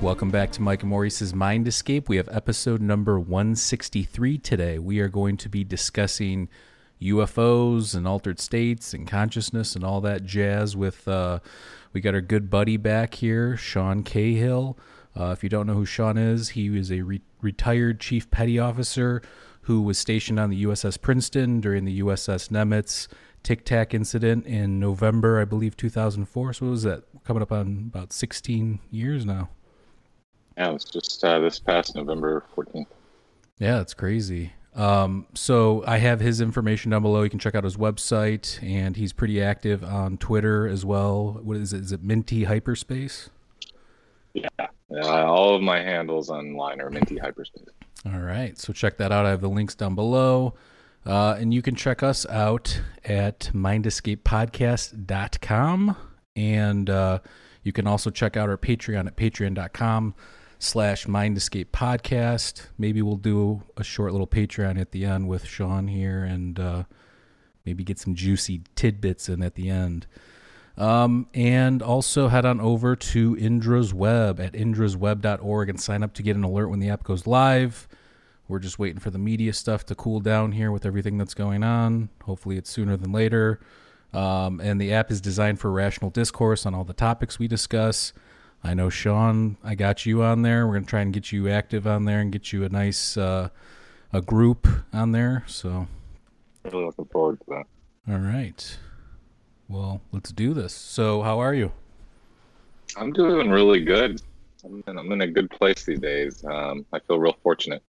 Welcome back to Mike Maurice's Mind Escape. We have episode number 163 today. We are going to be discussing UFOs and altered states and consciousness and all that jazz with uh, we got our good buddy back here, Sean Cahill. Uh, if you don't know who Sean is, he is a re- retired chief petty officer who was stationed on the USS Princeton during the USS Nimitz Tic Tac incident in November, I believe, 2004. So what was that? Coming up on about 16 years now. Yeah, it was just uh, this past November 14th. Yeah, that's crazy. Um, so I have his information down below. You can check out his website, and he's pretty active on Twitter as well. What is it? Is it Minty Hyperspace? Yeah, uh, all of my handles online are Minty Hyperspace. All right, so check that out. I have the links down below. Uh, and you can check us out at mindescapepodcast.com. And uh, you can also check out our Patreon at patreon.com slash Mind Escape mindescapepodcast. Maybe we'll do a short little Patreon at the end with Sean here and uh, maybe get some juicy tidbits in at the end. Um, and also head on over to Indra's Web at indrasweb.org and sign up to get an alert when the app goes live. We're just waiting for the media stuff to cool down here with everything that's going on. Hopefully, it's sooner than later. Um, and the app is designed for rational discourse on all the topics we discuss. I know, Sean, I got you on there. We're going to try and get you active on there and get you a nice uh, a group on there. So, Really looking forward to that. all right. Well, let's do this. So, how are you? I'm doing really good. I'm in, I'm in a good place these days. Um, I feel real fortunate.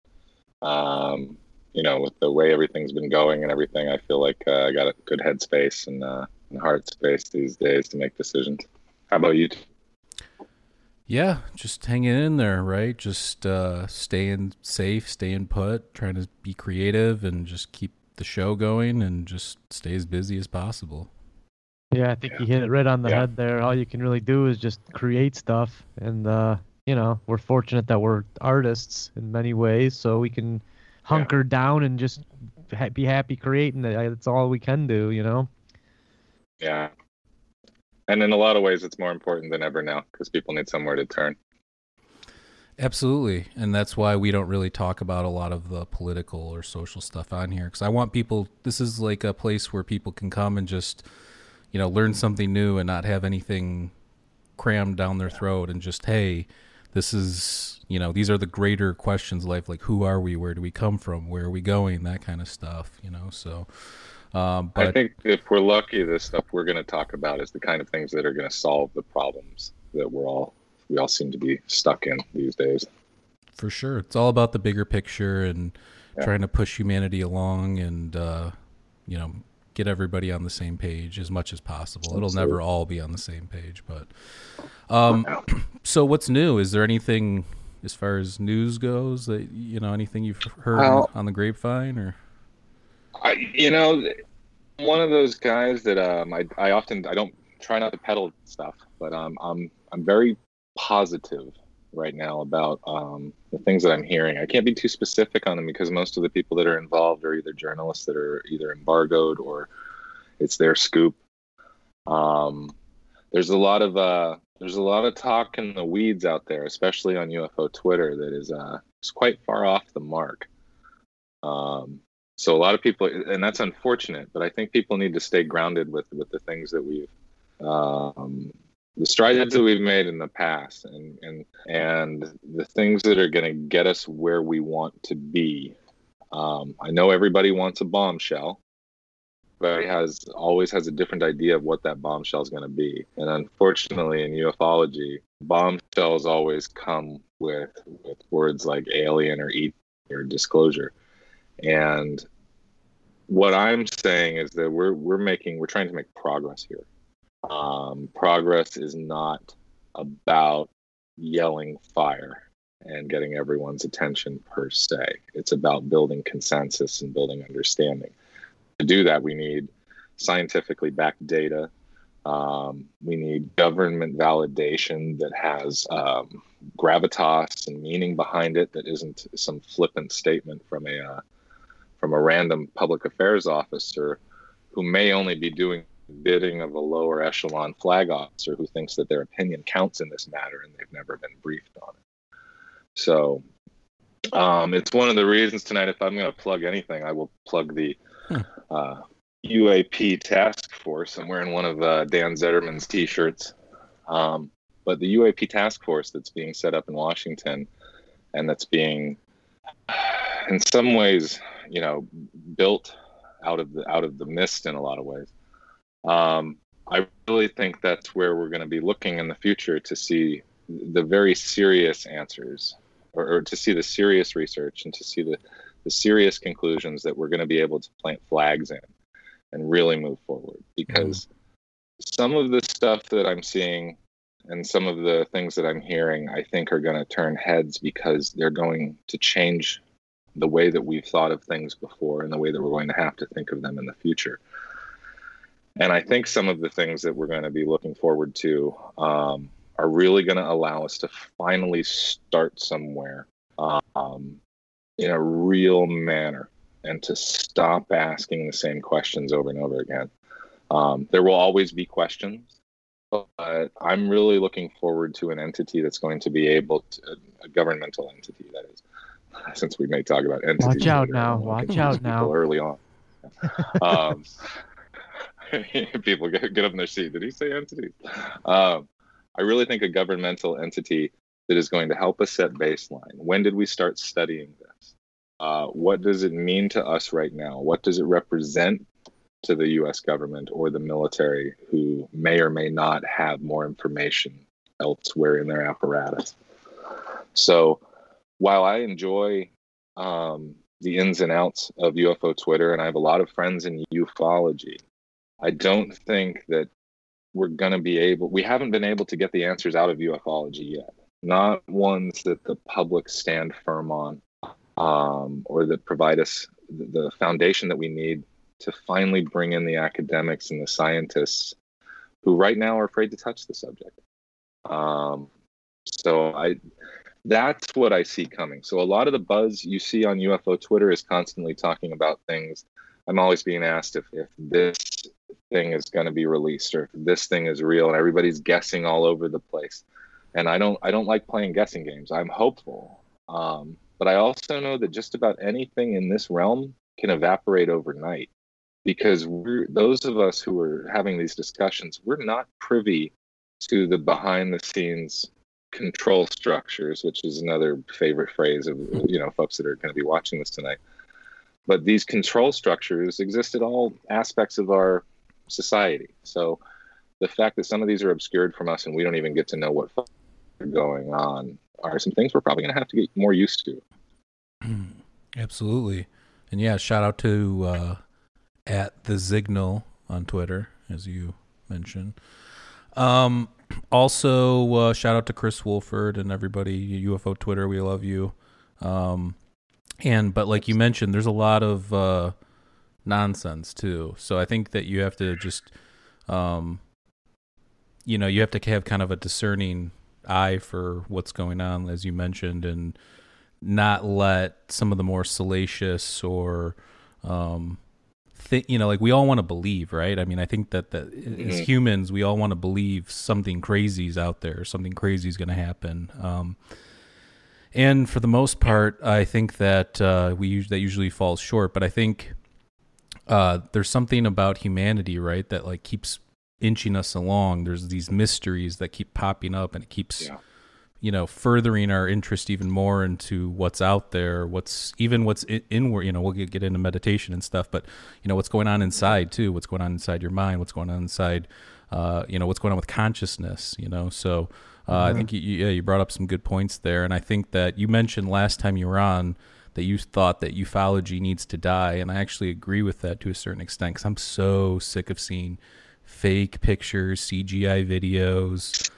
Um, you know, with the way everything's been going and everything, I feel like uh, I got a good headspace and, uh, and heart space these days to make decisions. How about you? Yeah, just hanging in there, right? Just uh, staying safe, staying put, trying to be creative and just keep the show going and just stay as busy as possible. Yeah, I think Yeah. you hit it right on the Yeah. head there. All you can really do is just create stuff, and uh, you know we're fortunate that we're artists in many ways, so we can hunker down and just ha- be happy creating. it. That's all we can do, you know. Yeah. And in a lot of ways, it's more important than ever now because people need somewhere to turn. Absolutely. And that's why we don't really talk about a lot of the political or social stuff on here because I want people, this is like a place where people can come and just, you know, learn something new and not have anything crammed down their throat and just, hey, this is, you know, these are the greater questions of life like who are we? Where do we come from? Where are we going? That kind of stuff, you know? So, um, I think if we're lucky, the stuff we're going to talk about is the kind of things that are going to solve the problems that we're all we all seem to be stuck in these days. For sure. It's all about the bigger picture and Yeah. trying to push humanity along and, uh, you know, get everybody on the same page as much as possible. It'll never all be on the same page, but. Um, so what's new? Is there anything as far as news goes that, you know, anything you've heard Well- on the grapevine or? I, you know, one of those guys that um, I, I often I don't try not to peddle stuff, but um, I'm I'm very positive right now about um, the things that I'm hearing. I can't be too specific on them because most of the people that are involved are either journalists that are either embargoed or it's their scoop. Um, there's a lot of uh, there's a lot of talk in the weeds out there, especially on UFO Twitter, that is uh, is quite far off the mark. Um, so a lot of people, and that's unfortunate, but I think people need to stay grounded with with the things that we've um, the strides that we've made in the past, and and and the things that are going to get us where we want to be. Um, I know everybody wants a bombshell. Everybody has always has a different idea of what that bombshell is going to be, and unfortunately, in ufology, bombshells always come with with words like alien or eat or disclosure. And what I'm saying is that we're we're making we're trying to make progress here. Um, progress is not about yelling fire and getting everyone's attention per se. It's about building consensus and building understanding. To do that, we need scientifically backed data. Um, we need government validation that has um, gravitas and meaning behind it, that isn't some flippant statement from a uh, from a random public affairs officer who may only be doing bidding of a lower echelon flag officer who thinks that their opinion counts in this matter and they've never been briefed on it. So um, it's one of the reasons tonight, if I'm going to plug anything, I will plug the hmm. uh, UAP task force. I'm wearing one of uh, Dan Zetterman's t shirts. Um, but the UAP task force that's being set up in Washington and that's being, in some ways, you know, built out of the out of the mist in a lot of ways. Um, I really think that's where we're going to be looking in the future to see the very serious answers, or, or, to see the serious research and to see the, the serious conclusions that we're going to be able to plant flags in and really move forward. Because mm-hmm. some of the stuff that I'm seeing and some of the things that I'm hearing, I think are going to turn heads because they're going to change the way that we've thought of things before and the way that we're going to have to think of them in the future. And I think some of the things that we're going to be looking forward to um, are really going to allow us to finally start somewhere um, in a real manner and to stop asking the same questions over and over again. Um, there will always be questions, but I'm really looking forward to an entity that's going to be able to, a governmental entity that is, since we may talk about entities. Watch out now! Watch out now! Early on. um, people get, get up in their seat. Did he say entities? Um, I really think a governmental entity that is going to help us set baseline. When did we start studying this? Uh, what does it mean to us right now? What does it represent to the US government or the military who may or may not have more information elsewhere in their apparatus? So while I enjoy um, the ins and outs of UFO Twitter, and I have a lot of friends in ufology, I don't think that we're going to be able, we haven't been able to get the answers out of ufology yet. Not ones that the public stand firm on um, or that provide us the foundation that we need to finally bring in the academics and the scientists who right now are afraid to touch the subject. Um, so I, that's what I see coming. So a lot of the buzz you see on UFO Twitter is constantly talking about things. I'm always being asked if, if this thing is going to be released or if this thing is real and everybody's guessing all over the place and i don't i don't like playing guessing games i'm hopeful um, but i also know that just about anything in this realm can evaporate overnight because those of us who are having these discussions we're not privy to the behind the scenes control structures which is another favorite phrase of you know folks that are going to be watching this tonight but these control structures exist at all aspects of our society. So the fact that some of these are obscured from us and we don't even get to know what are going on are some things we're probably going to have to get more used to. Absolutely. And yeah, shout out to uh, at the Signal on Twitter, as you mentioned. Um, also, uh, shout out to Chris Wolford and everybody, UFO Twitter. We love you. Um, and but like you mentioned, there's a lot of uh, nonsense too. So I think that you have to just, um, you know, you have to have kind of a discerning eye for what's going on, as you mentioned, and not let some of the more salacious or, um, th- you know, like we all want to believe, right? I mean, I think that that mm-hmm. as humans, we all want to believe something crazy is out there, something crazy is going to happen. Um, and for the most part, I think that uh, we that usually falls short. But I think uh, there's something about humanity, right, that like keeps inching us along. There's these mysteries that keep popping up, and it keeps, yeah. You know, furthering our interest even more into what's out there, what's even what's inward. You know, we'll get, get into meditation and stuff, but you know, what's going on inside too. What's going on inside your mind? What's going on inside? Uh, you know, what's going on with consciousness? You know, so. Uh, mm-hmm. I think you, yeah, you brought up some good points there, and I think that you mentioned last time you were on that you thought that ufology needs to die, and I actually agree with that to a certain extent because I'm so sick of seeing fake pictures, CGI videos.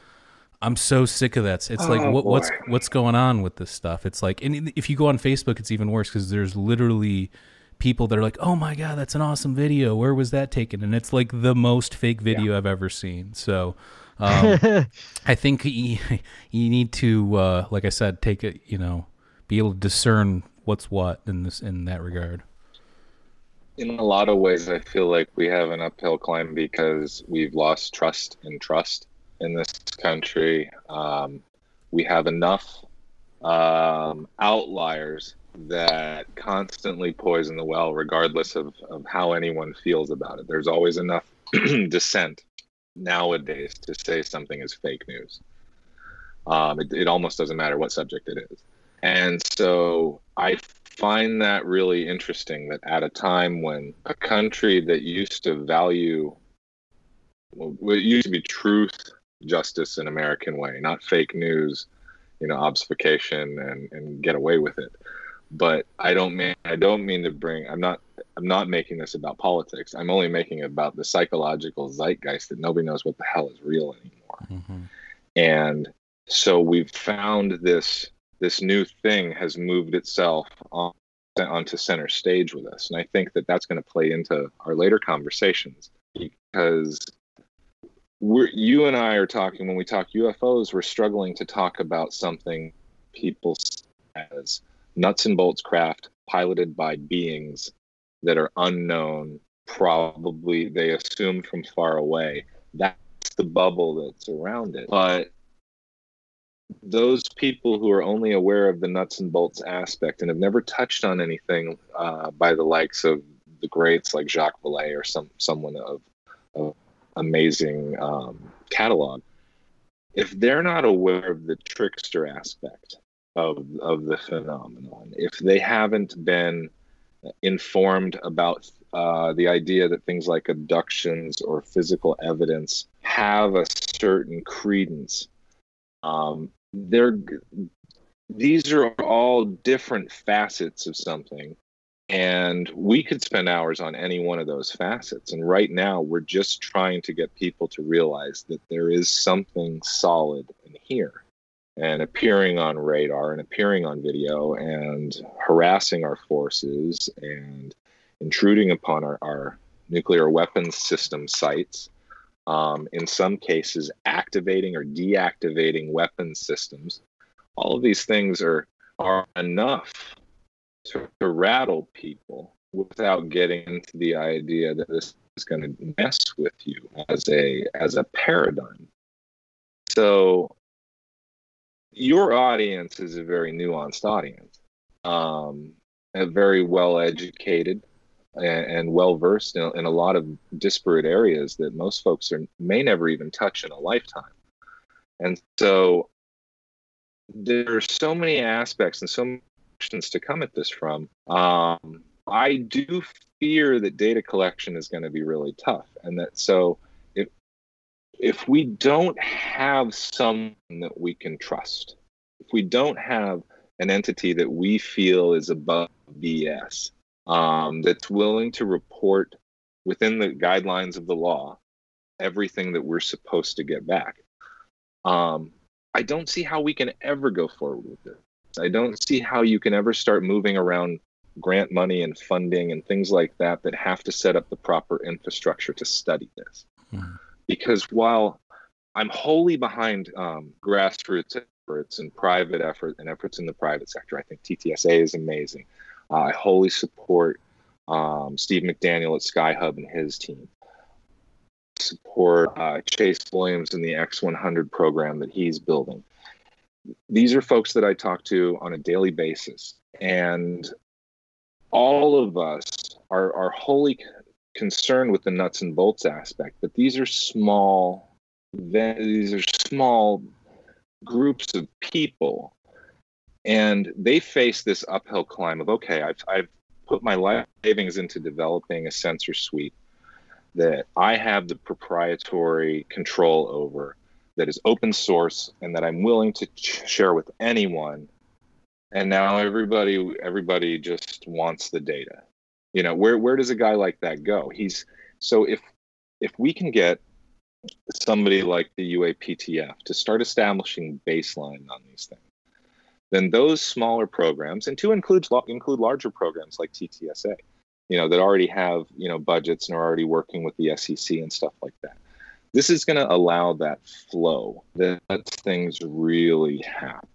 I'm so sick of that. It's like Oh, what, what's what's going on with this stuff? It's like, and if you go on Facebook, it's even worse because there's literally people that are like, "Oh my god, that's an awesome video. Where was that taken?" And it's like the most fake video I've ever seen. So, um, I think you, you need to, uh, like I said, take it. You know, be able to discern what's what in this in that regard. in a lot of ways, I feel like we have an uphill climb because we've lost trust and trust in this country. Um, we have enough um, outliers that constantly poison the well, regardless of, of how anyone feels about it. There's always enough dissent nowadays to say something is fake news. Um, it, it almost doesn't matter what subject it is. And so I find that really interesting that at a time when a country that used to value, well, it used to be truth, justice, and American way, not fake news, you know, obfuscation and, and get away with it. But I don't mean I don't mean to bring. I'm not I'm not making this about politics. I'm only making it about the psychological zeitgeist that nobody knows what the hell is real anymore Mm-hmm. and so we've found this this new thing has moved itself on, onto center stage with us and i think that that's going to play into our later conversations because we're you and i are talking when we talk ufos we're struggling to talk about something people see as nuts and bolts craft piloted by beings that are unknown probably they assume from far away. That's the bubble that's around it. But those people who are only aware of the nuts and bolts aspect and have never touched on anything uh, by the likes of the greats like Jacques Vallée or some someone of, of amazing um, catalog, if they're not aware of the trickster aspect of of the phenomenon, if they haven't been informed about uh, the idea that things like abductions or physical evidence have a certain credence um, they're these are all different facets of something and we could spend hours on any one of those facets and right now we're just trying to get people to realize that there is something solid in here and appearing on radar and appearing on video and harassing our forces and intruding upon our, our nuclear weapons system sites um, in some cases activating or deactivating weapon systems. All of these things are are enough to, to rattle people without getting into the idea that this is going to mess with you as a as a paradigm. So your audience is a very nuanced audience, um, a very well educated, and, and well versed in, in a lot of disparate areas that most folks are may never even touch in a lifetime. And so there are so many aspects and so questions to come at this from. Um, I do fear that data collection is going to be really tough, and that so if if we don't have someone that we can trust, if we don't have an entity that we feel is above BS, um, that's willing to report within the guidelines of the law everything that we're supposed to get back. Um, I don't see how we can ever go forward with this. I don't see how you can ever start moving around grant money and funding and things like that that have to set up the proper infrastructure to study this. Mhm. Because while I'm wholly behind um, grassroots efforts and private effort and efforts in the private sector, I think TTSA is amazing. Uh, I wholly support um, Steve McDaniel at SkyHub and his team. Support uh, Chase Williams and the X100 program that he's building. These are folks that I talk to on a daily basis, and all of us are, are wholly concerned with the nuts and bolts aspect. But these are small, these are small groups of people and they face this uphill climb of okay I've, I've put my life savings into developing a sensor suite that i have the proprietary control over that is open source and that i'm willing to ch- share with anyone and now everybody everybody just wants the data you know where where does a guy like that go he's so if if we can get somebody like the UAPTF to start establishing baseline on these things, then those smaller programs, and to include include larger programs like TTSA, you know, that already have you know budgets and are already working with the SEC and stuff like that. This is going to allow that flow that things really happen.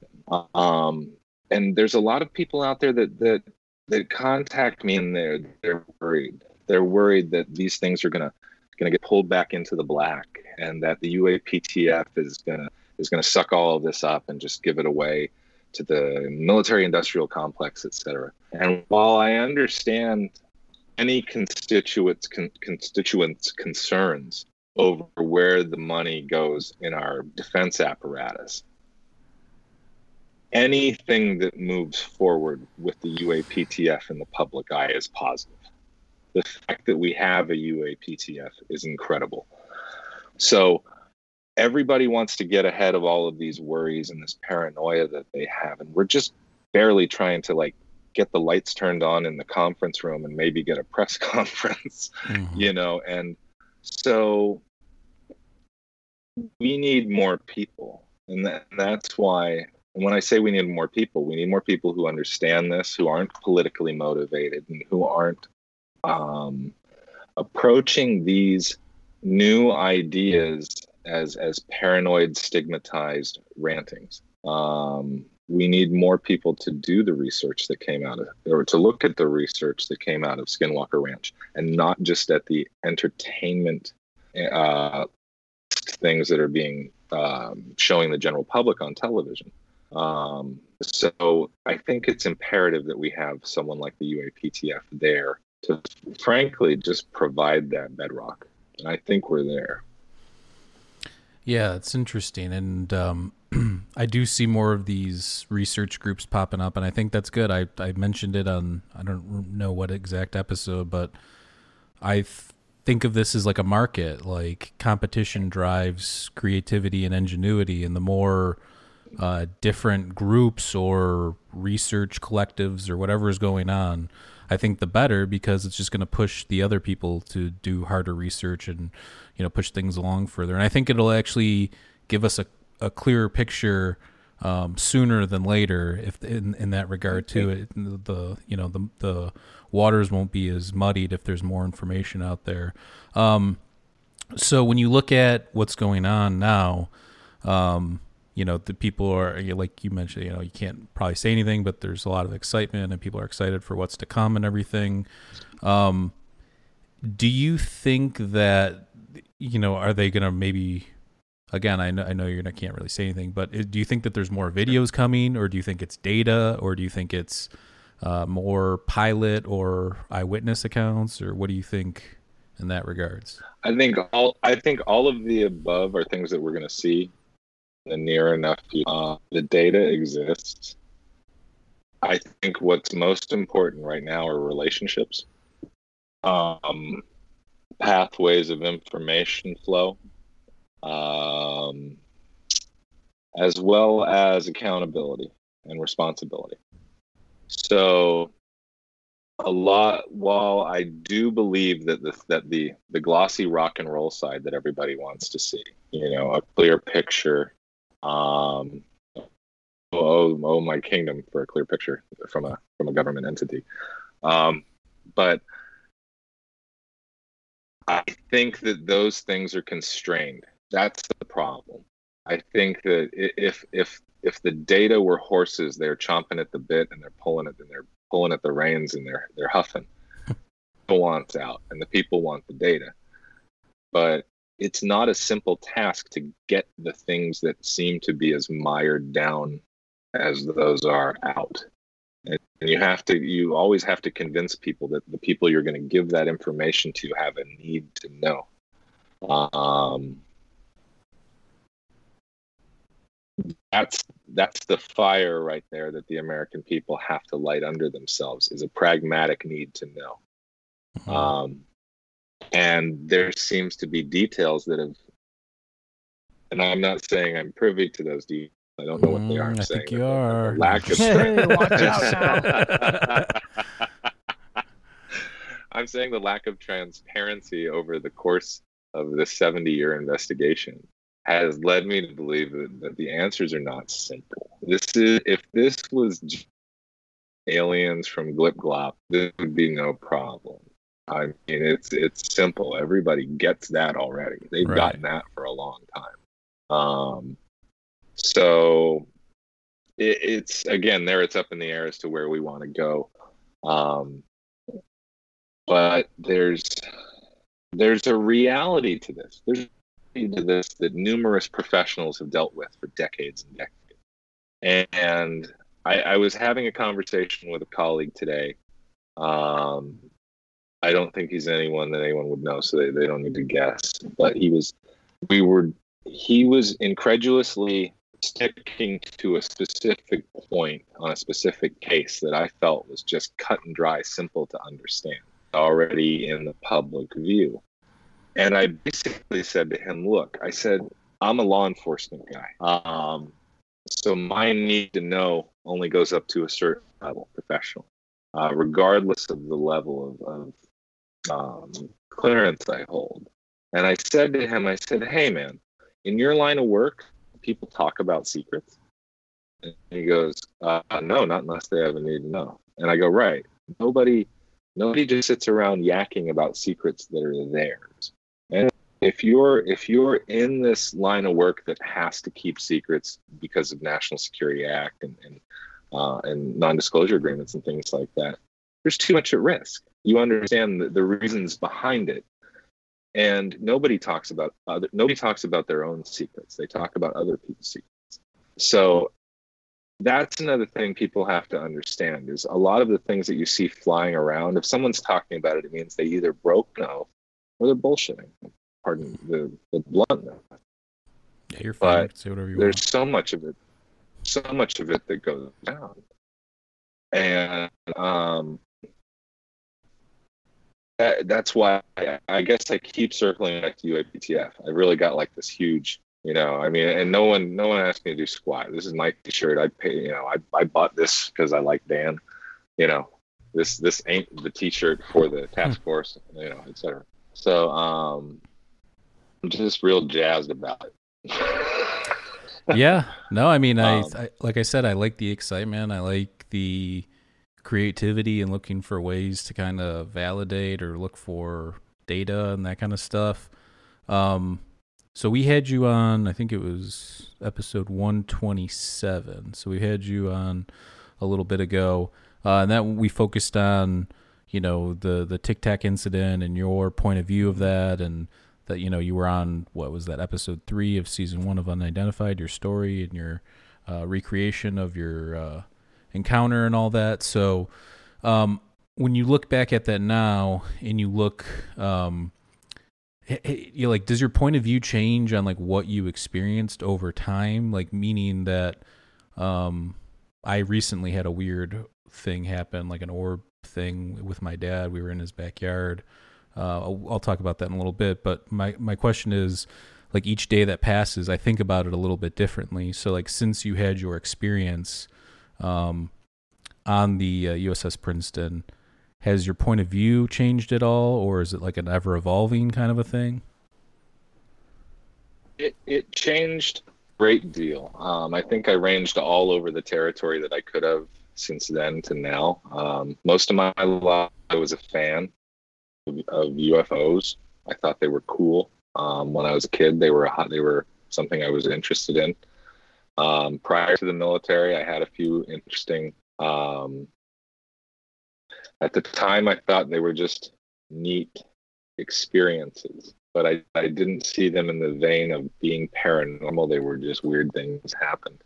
Um, and there's a lot of people out there that that that contact me and they're they're worried. They're worried that these things are going to going to get pulled back into the black and that the UAPTF is going to is going to suck all of this up and just give it away to the military industrial complex, et cetera. And while I understand any constituents con- constituents concerns over where the money goes in our defense apparatus, anything that moves forward with the UAPTF in the public eye is positive the fact that we have a UAPTF is incredible. So everybody wants to get ahead of all of these worries and this paranoia that they have, and we're just barely trying to like get the lights turned on in the conference room and maybe get a press conference, mm-hmm. you know, and so we need more people, and, that, that's why when I say we need more people, we need more people who understand this, who aren't politically motivated, and who aren't um, approaching these new ideas as as paranoid, stigmatized rantings. Um, we need more people to do the research that came out of, or to look at the research that came out of Skinwalker Ranch, and not just at the entertainment uh, things that are being um, showing the general public on television. Um, so I think it's imperative that we have someone like the UAPTF there to frankly just provide that bedrock. And I think we're there. Yeah, it's interesting. And um, I do see more of these research groups popping up, and I think that's good. I, I mentioned it on, I don't know what exact episode, but I th- think of this as like a market. Like competition drives creativity and ingenuity, and the more uh, different groups or research collectives or whatever is going on, I think the better because it's just going to push the other people to do harder research and you know push things along further. And I think it'll actually give us a, a clearer picture um, sooner than later if in, in that regard too. It, the you know the the waters won't be as muddied if there's more information out there. Um, so when you look at what's going on now, um, you know the people are like you mentioned you know you can't probably say anything but there's a lot of excitement and people are excited for what's to come and everything um, do you think that you know are they gonna maybe again i know, I know not can't really say anything but do you think that there's more videos coming or do you think it's data or do you think it's uh, more pilot or eyewitness accounts or what do you think in that regards? I think all i think all of the above are things that we're going to see the near enough uh, the data exists. I think what's most important right now are relationships, um, pathways of information flow, um, as well as accountability and responsibility. So, a lot. While I do believe that the that the the glossy rock and roll side that everybody wants to see, you know, a clear picture um, oh, oh my kingdom for a clear picture from a from a government entity. Um, but I think that those things are constrained. That's the problem. I think that if if if the data were horses, they're chomping at the bit and they're pulling it and they're pulling at the reins and they're they're huffing. people wants out and the people want the data. But it's not a simple task to get the things that seem to be as mired down as those are out and you have to you always have to convince people that the people you're going to give that information to have a need to know um, that's that's the fire right there that the american people have to light under themselves is a pragmatic need to know. Mm-hmm. um, and there seems to be details that have and i'm not saying i'm privy to those details i don't know what they are i'm mm, I saying think you are. lack of hey, watch out i'm saying the lack of transparency over the course of this 70 year investigation has led me to believe that, that the answers are not simple. This is if this was aliens from Glip Glop, this would be no problem. I mean, it's it's simple. Everybody gets that already. They've right. gotten that for a long time. Um, so it, it's again there. It's up in the air as to where we want to go. Um, but there's there's a reality to this. There's to this that numerous professionals have dealt with for decades and decades. And I, I was having a conversation with a colleague today. Um, I don't think he's anyone that anyone would know, so they, they don't need to guess. But he was, we were, he was incredulously sticking to a specific point on a specific case that I felt was just cut and dry, simple to understand, already in the public view. And I basically said to him, Look, I said, I'm a law enforcement guy. Um, so my need to know only goes up to a certain level, professional, uh, regardless of the level of, of um, clearance I hold. And I said to him, I said, Hey, man, in your line of work, people talk about secrets. And he goes, uh, No, not unless they have a need to know. And I go, Right. Nobody, nobody just sits around yakking about secrets that are theirs if you're if you're in this line of work that has to keep secrets because of National Security Act and and, uh, and non-disclosure agreements and things like that, there's too much at risk. You understand the, the reasons behind it, and nobody talks about other nobody talks about their own secrets. They talk about other people's secrets. So that's another thing people have to understand is a lot of the things that you see flying around if someone's talking about it it means they either broke no or they're bullshitting pardon the, the bluntness. Yeah, you're fine. But Say whatever you there's want. so much of it, so much of it that goes down, and um, that, that's why I, I, guess I keep circling back to UAPTF. I really got like this huge, you know. I mean, and no one, no one asked me to do squat. This is my T-shirt. I pay, you know, I, I bought this because I like Dan. You know, this this ain't the T-shirt for the task hmm. force. You know, etc. So um, I'm just real jazzed about it. yeah. No, I mean, I, um, I, like I said, I like the excitement. I like the creativity and looking for ways to kind of validate or look for data and that kind of stuff. Um, so we had you on, I think it was episode 127. So we had you on a little bit ago, uh, and that we focused on, you know, the the Tic Tac incident and your point of view of that, and that you know you were on what was that episode three of season one of Unidentified, your story and your uh, recreation of your uh, encounter and all that. So um, when you look back at that now and you look, um, you like, does your point of view change on like what you experienced over time? Like meaning that um, I recently had a weird thing happen, like an orb thing with my dad. We were in his backyard. Uh, I'll, I'll, talk about that in a little bit. But my my question is, like each day that passes, I think about it a little bit differently. So like since you had your experience um, on the uh, USS Princeton, has your point of view changed at all, or is it like an ever evolving kind of a thing? It it changed great deal. Um, I think I ranged all over the territory that I could have since then to now. Um, most of my life, I was a fan of UFOs. I thought they were cool. Um, when I was a kid, they were they were something I was interested in. Um, prior to the military, I had a few interesting. Um, at the time, I thought they were just neat experiences, but I, I didn't see them in the vein of being paranormal. They were just weird things happened.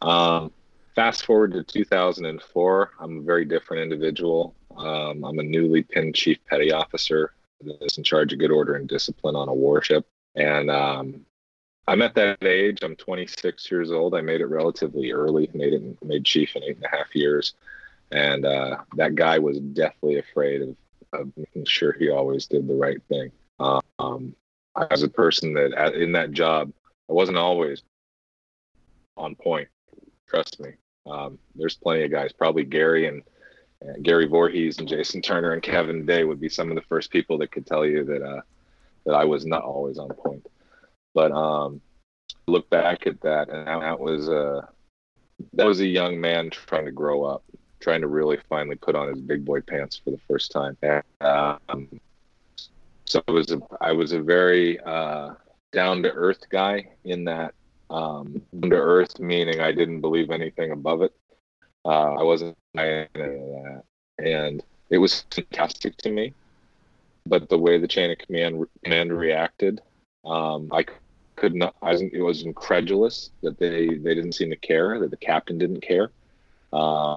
Um, fast forward to 2004, I'm a very different individual. Um, I'm a newly pinned chief petty officer that's in charge of good order and discipline on a warship. And um, I'm at that age. I'm 26 years old. I made it relatively early. Made it made chief in eight and a half years. And uh, that guy was deathly afraid of, of, making sure he always did the right thing. Um, I was a person that in that job, I wasn't always on point. Trust me. Um, there's plenty of guys, probably Gary and uh, Gary Voorhis and Jason Turner and Kevin Day would be some of the first people that could tell you that uh, that I was not always on point. But um, look back at that, and that was a that was a young man trying to grow up, trying to really finally put on his big boy pants for the first time. And, um, so I was a I was a very uh, down to earth guy in that um, earth meaning I didn't believe anything above it. Uh, I wasn't any of that, and it was fantastic to me. But the way the chain of command command reacted, um, I could not. I it was incredulous that they they didn't seem to care, that the captain didn't care, uh,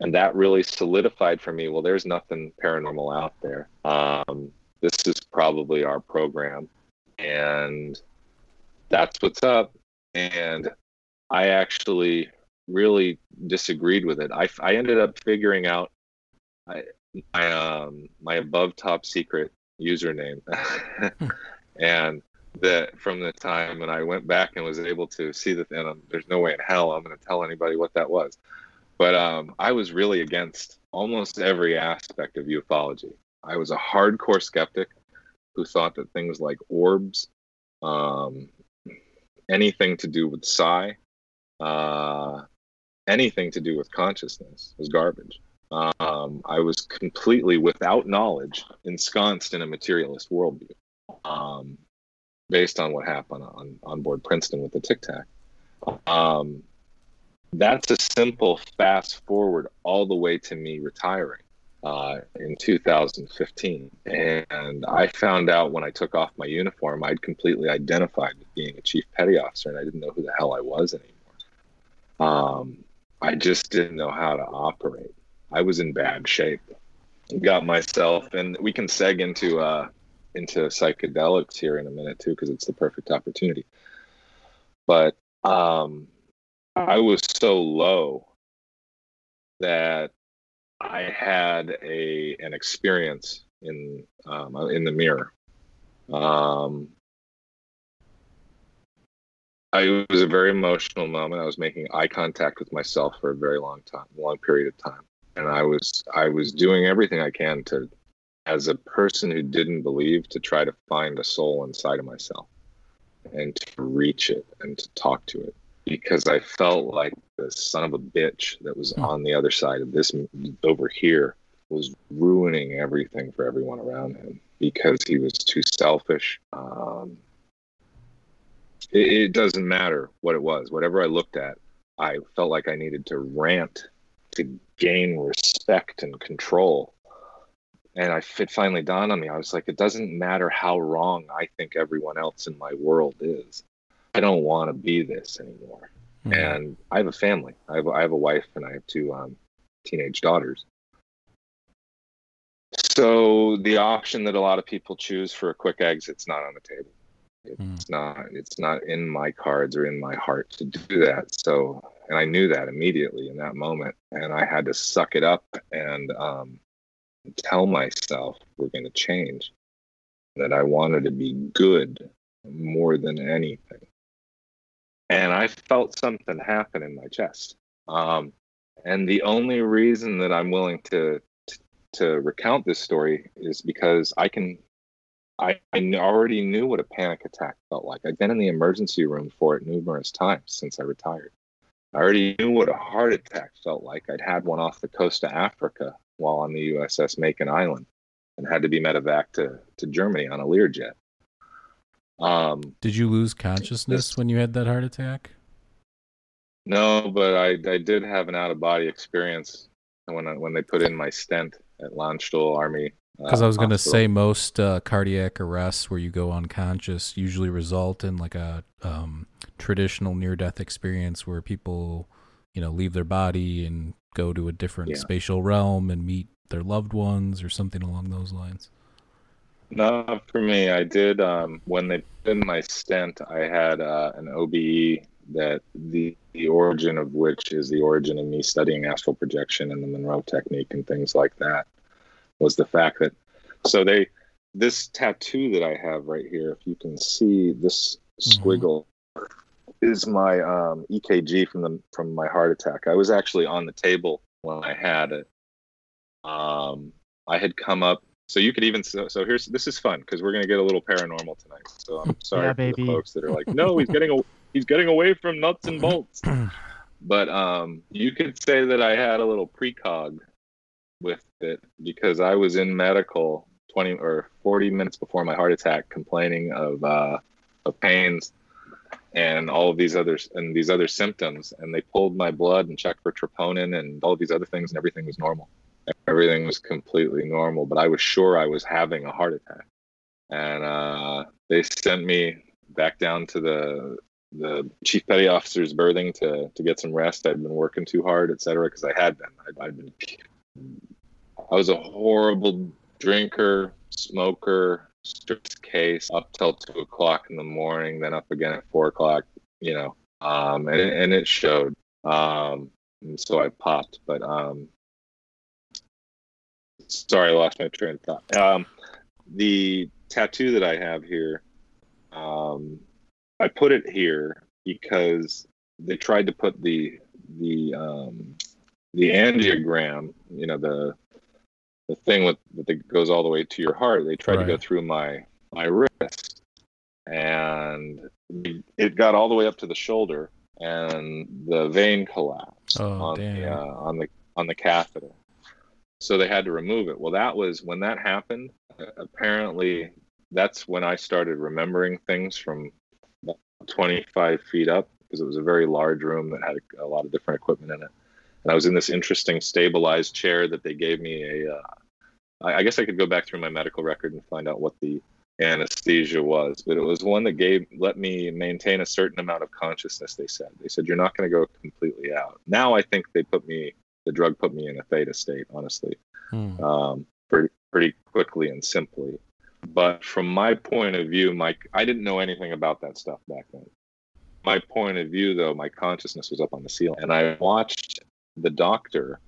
and that really solidified for me. Well, there's nothing paranormal out there. Um, this is probably our program, and that's what's up. And I actually really disagreed with it. I, I ended up figuring out I, my um my above top secret username, and that from the time when I went back and was able to see the thing, um, there's no way in hell I'm going to tell anybody what that was. But um, I was really against almost every aspect of ufology. I was a hardcore skeptic who thought that things like orbs, um, anything to do with psi, uh, anything to do with consciousness was garbage. Um, I was completely without knowledge, ensconced in a materialist worldview, um, based on what happened on, on board Princeton with the Tic Tac. Um, that's a simple fast forward all the way to me retiring uh, in 2015. And I found out when I took off my uniform, I'd completely identified with being a chief petty officer, and I didn't know who the hell I was anymore. Um, I just didn't know how to operate. I was in bad shape. Got myself, and we can seg into uh, into psychedelics here in a minute too, because it's the perfect opportunity. But um, I was so low that I had a an experience in um, in the mirror. Um, I, it was a very emotional moment. I was making eye contact with myself for a very long time, long period of time, and I was I was doing everything I can to, as a person who didn't believe, to try to find a soul inside of myself, and to reach it and to talk to it, because I felt like the son of a bitch that was on the other side of this over here was ruining everything for everyone around him because he was too selfish. Um, it, it doesn't matter what it was. Whatever I looked at, I felt like I needed to rant to gain respect and control. And I, it finally dawned on me. I was like, it doesn't matter how wrong I think everyone else in my world is. I don't want to be this anymore. Mm-hmm. And I have a family. I have, I have a wife and I have two um, teenage daughters. So the option that a lot of people choose for a quick exit's not on the table. It's mm. not it's not in my cards or in my heart to do that. So and I knew that immediately in that moment. And I had to suck it up and um, tell myself we're going to change. That I wanted to be good more than anything. And I felt something happen in my chest. Um, and the only reason that I'm willing to, to to recount this story is because I can I, I already knew what a panic attack felt like. I've been in the emergency room for it numerous times since I retired. I already knew what a heart attack felt like. I'd had one off the coast of Africa while on the USS Makin Island and had to be medevac to, to Germany on a Learjet. Um, did you lose consciousness this, when you had that heart attack? No, but I, I did have an out of body experience when I, when they put in my stent at Landstuhl Army because uh, I was going to say most uh, cardiac arrests where you go unconscious usually result in like a um, traditional near-death experience where people, you know, leave their body and go to a different yeah. spatial realm and meet their loved ones or something along those lines. Not for me. I did um, when they put in my stent. I had uh, an OBE that the the origin of which is the origin of me studying astral projection and the Monroe technique and things like that was the fact that so they this tattoo that I have right here, if you can see this mm-hmm. squiggle, mm-hmm. is my um, EKG from the from my heart attack. I was actually on the table when I had it. Um, I had come up So you could even so, so here's this is fun because we're gonna get a little paranormal tonight. So I'm sorry Yeah, for the folks that are like, no, he's getting a, he's getting away from nuts and bolts. but um, you could say that I had a little precog with it because I was in medical 20 or 40 minutes before my heart attack, complaining of uh, of pains and all of these others and these other symptoms, and they pulled my blood and checked for troponin and all of these other things, and everything was normal. Everything was completely normal, but I was sure I was having a heart attack, and uh, they sent me back down to the the chief petty officer's berthing to to get some rest. I'd been working too hard, et cetera, because I had been. I'd, I'd been. I was a horrible drinker, smoker, strict case up till two o'clock in the morning, then up again at four o'clock. You know, um, and and it showed. Um, and so I popped, but um, sorry, I lost my train of thought. Um, the tattoo that I have here, um, I put it here because they tried to put the the um, the angiogram, you know, the the thing with that goes all the way to your heart. They tried to go through my my wrist, and it got all the way up to the shoulder, and the vein collapsed Oh, on the uh, on the on the catheter. So they had to remove it. Well, that was when that happened. Apparently, that's when I started remembering things from 25 feet up because it was a very large room that had a, a lot of different equipment in it. And I was in this interesting stabilized chair that they gave me a. Uh, I, I guess I could go back through my medical record and find out what the anesthesia was, but it was one that gave let me maintain a certain amount of consciousness. They said they said you're not going to go completely out. Now I think they put me the drug put me in a theta state, honestly, Hmm. um, pretty pretty quickly and simply. But from my point of view, Mike, I didn't know anything about that stuff back then. My point of view, though, my consciousness was up on the ceiling, and I watched the doctor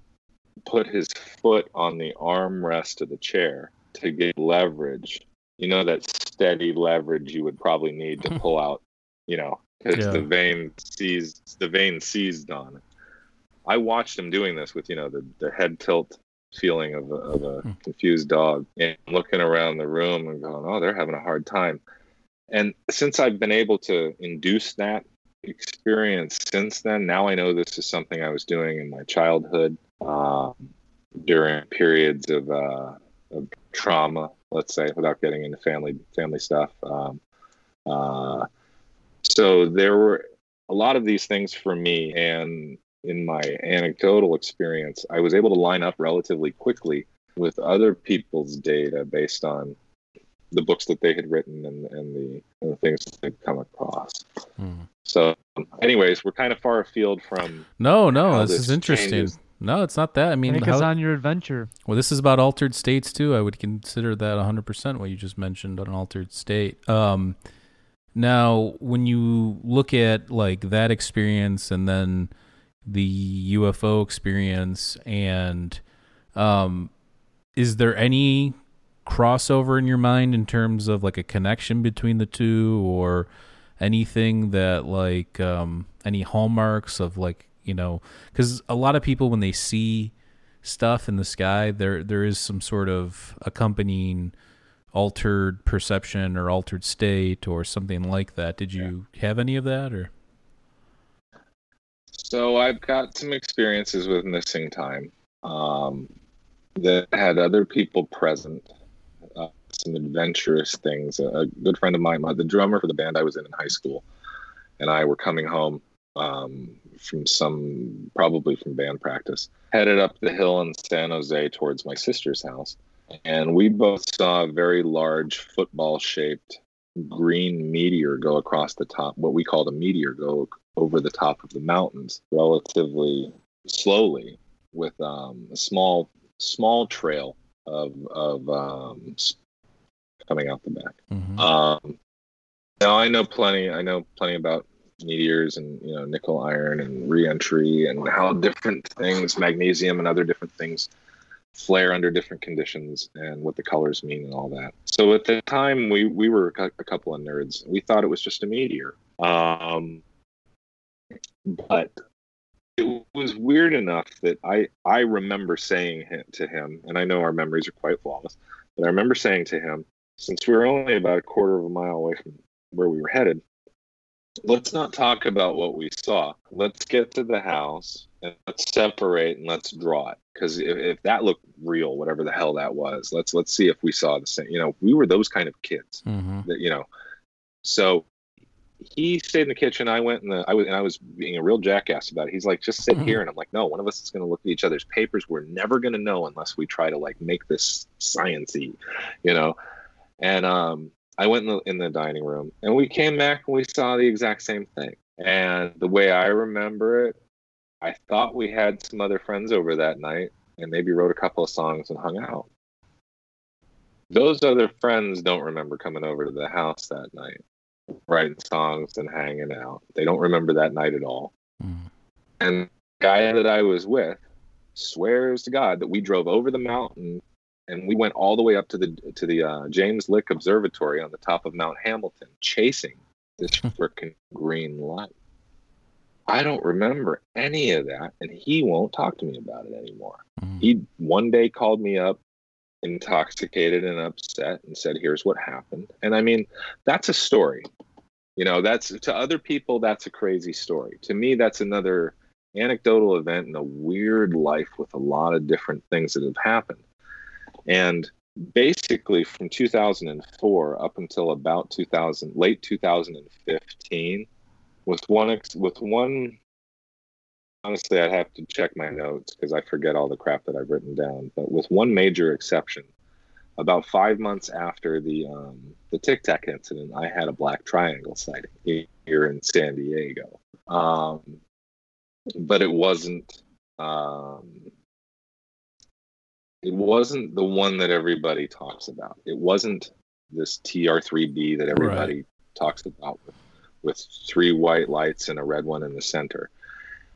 put his foot on the armrest of the chair to get leverage. You know that steady leverage you would probably need to pull out, you know, because Yeah. the vein seized the vein seized on. I watched him doing this with you know the, the head tilt feeling of a, of a Hmm. confused dog and looking around the room and going, oh, they're having a hard time. And since I've been able to induce that experience since then, now I know this is something I was doing in my childhood um, during periods of, uh, of trauma, let's say, without getting into family family stuff. Um, uh, so there were a lot of these things for me, and in my anecdotal experience, I was able to line up relatively quickly with other people's data based on the books that they had written and, and the and the things that they'd come across. Hmm. So, anyways, we're kind of far afield from No, no, this, this is interesting. changes. No, it's not that. I mean, Take how, us on your adventure. well, this is about altered states too. I would consider that 100% what you just mentioned an altered state. Um, now, when you look at like that experience and then the UFO experience, and um, is there any crossover in your mind in terms of like a connection between the two or anything that like um, any hallmarks of like you know because a lot of people when they see stuff in the sky there there is some sort of accompanying altered perception or altered state or something like that. Did you have any of that or So I've got some experiences with missing time um, that had other people present, uh, some adventurous things. A, good friend of mine, the drummer for the band I was in in high school, and I were coming home um, from some, probably from band practice, headed up the hill in San Jose towards my sister's house. And we both saw a very large football shaped green meteor go across the top, what we called a meteor go over the top of the mountains relatively slowly with um, a small small trail of of um, coming out the back. Mhm. Um, now I know plenty. I know plenty about meteors and you know nickel, iron, and reentry, and how different things, magnesium, and other different things flare under different conditions, and what the colors mean, and all that. So at the time, we we were a a couple of nerds. We thought it was just a meteor. Um, but it was weird enough that I I remember saying to him, and I know our memories are quite flawless, But I remember saying to him, since we were only about a quarter of a mile away from where we were headed, let's not talk about what we saw. Let's get to the house and let's separate and let's draw it. Because if, if that looked real, whatever the hell that was, let's let's see if we saw the same. You know, we were those kind of kids. Mm-hmm. That you know, so he stayed in the kitchen. I went in the I was and I was being a real jackass about it. He's like, just sit here, and I'm like, no, one of us is going to look at each other's papers. We're never going to know unless we try to like make this sciency, you know. And um, I went in the in the dining room, and we came back and we saw the exact same thing. And the way I remember it, I thought we had some other friends over that night, and maybe wrote a couple of songs and hung out. Those other friends don't remember coming over to the house that night, writing songs and hanging out. They don't remember that night at all. Mm. And the guy that I was with swears to God that we drove over the mountain and we went all the way up to the to the uh, James Lick Observatory on the top of Mount Hamilton, chasing this frickin' green light. I don't remember any of that, and he won't talk to me about it anymore. Mm. He one day called me up, intoxicated and upset, and said, "Here's what happened." And I mean, that's a story. You know, that's to other people, that's a crazy story. To me, that's another anecdotal event in a weird life with a lot of different things that have happened. And basically, from 2004 up until about 2000, late 2015, with one with one. Honestly, I'd have to check my notes because I forget all the crap that I've written down. But with one major exception, about five months after the um, the Tic Tac incident, I had a black triangle sighting here in San Diego. Um, but it wasn't um, it wasn't the one that everybody talks about. It wasn't this TR3B that everybody talks about with, with three white lights and a red one in the center.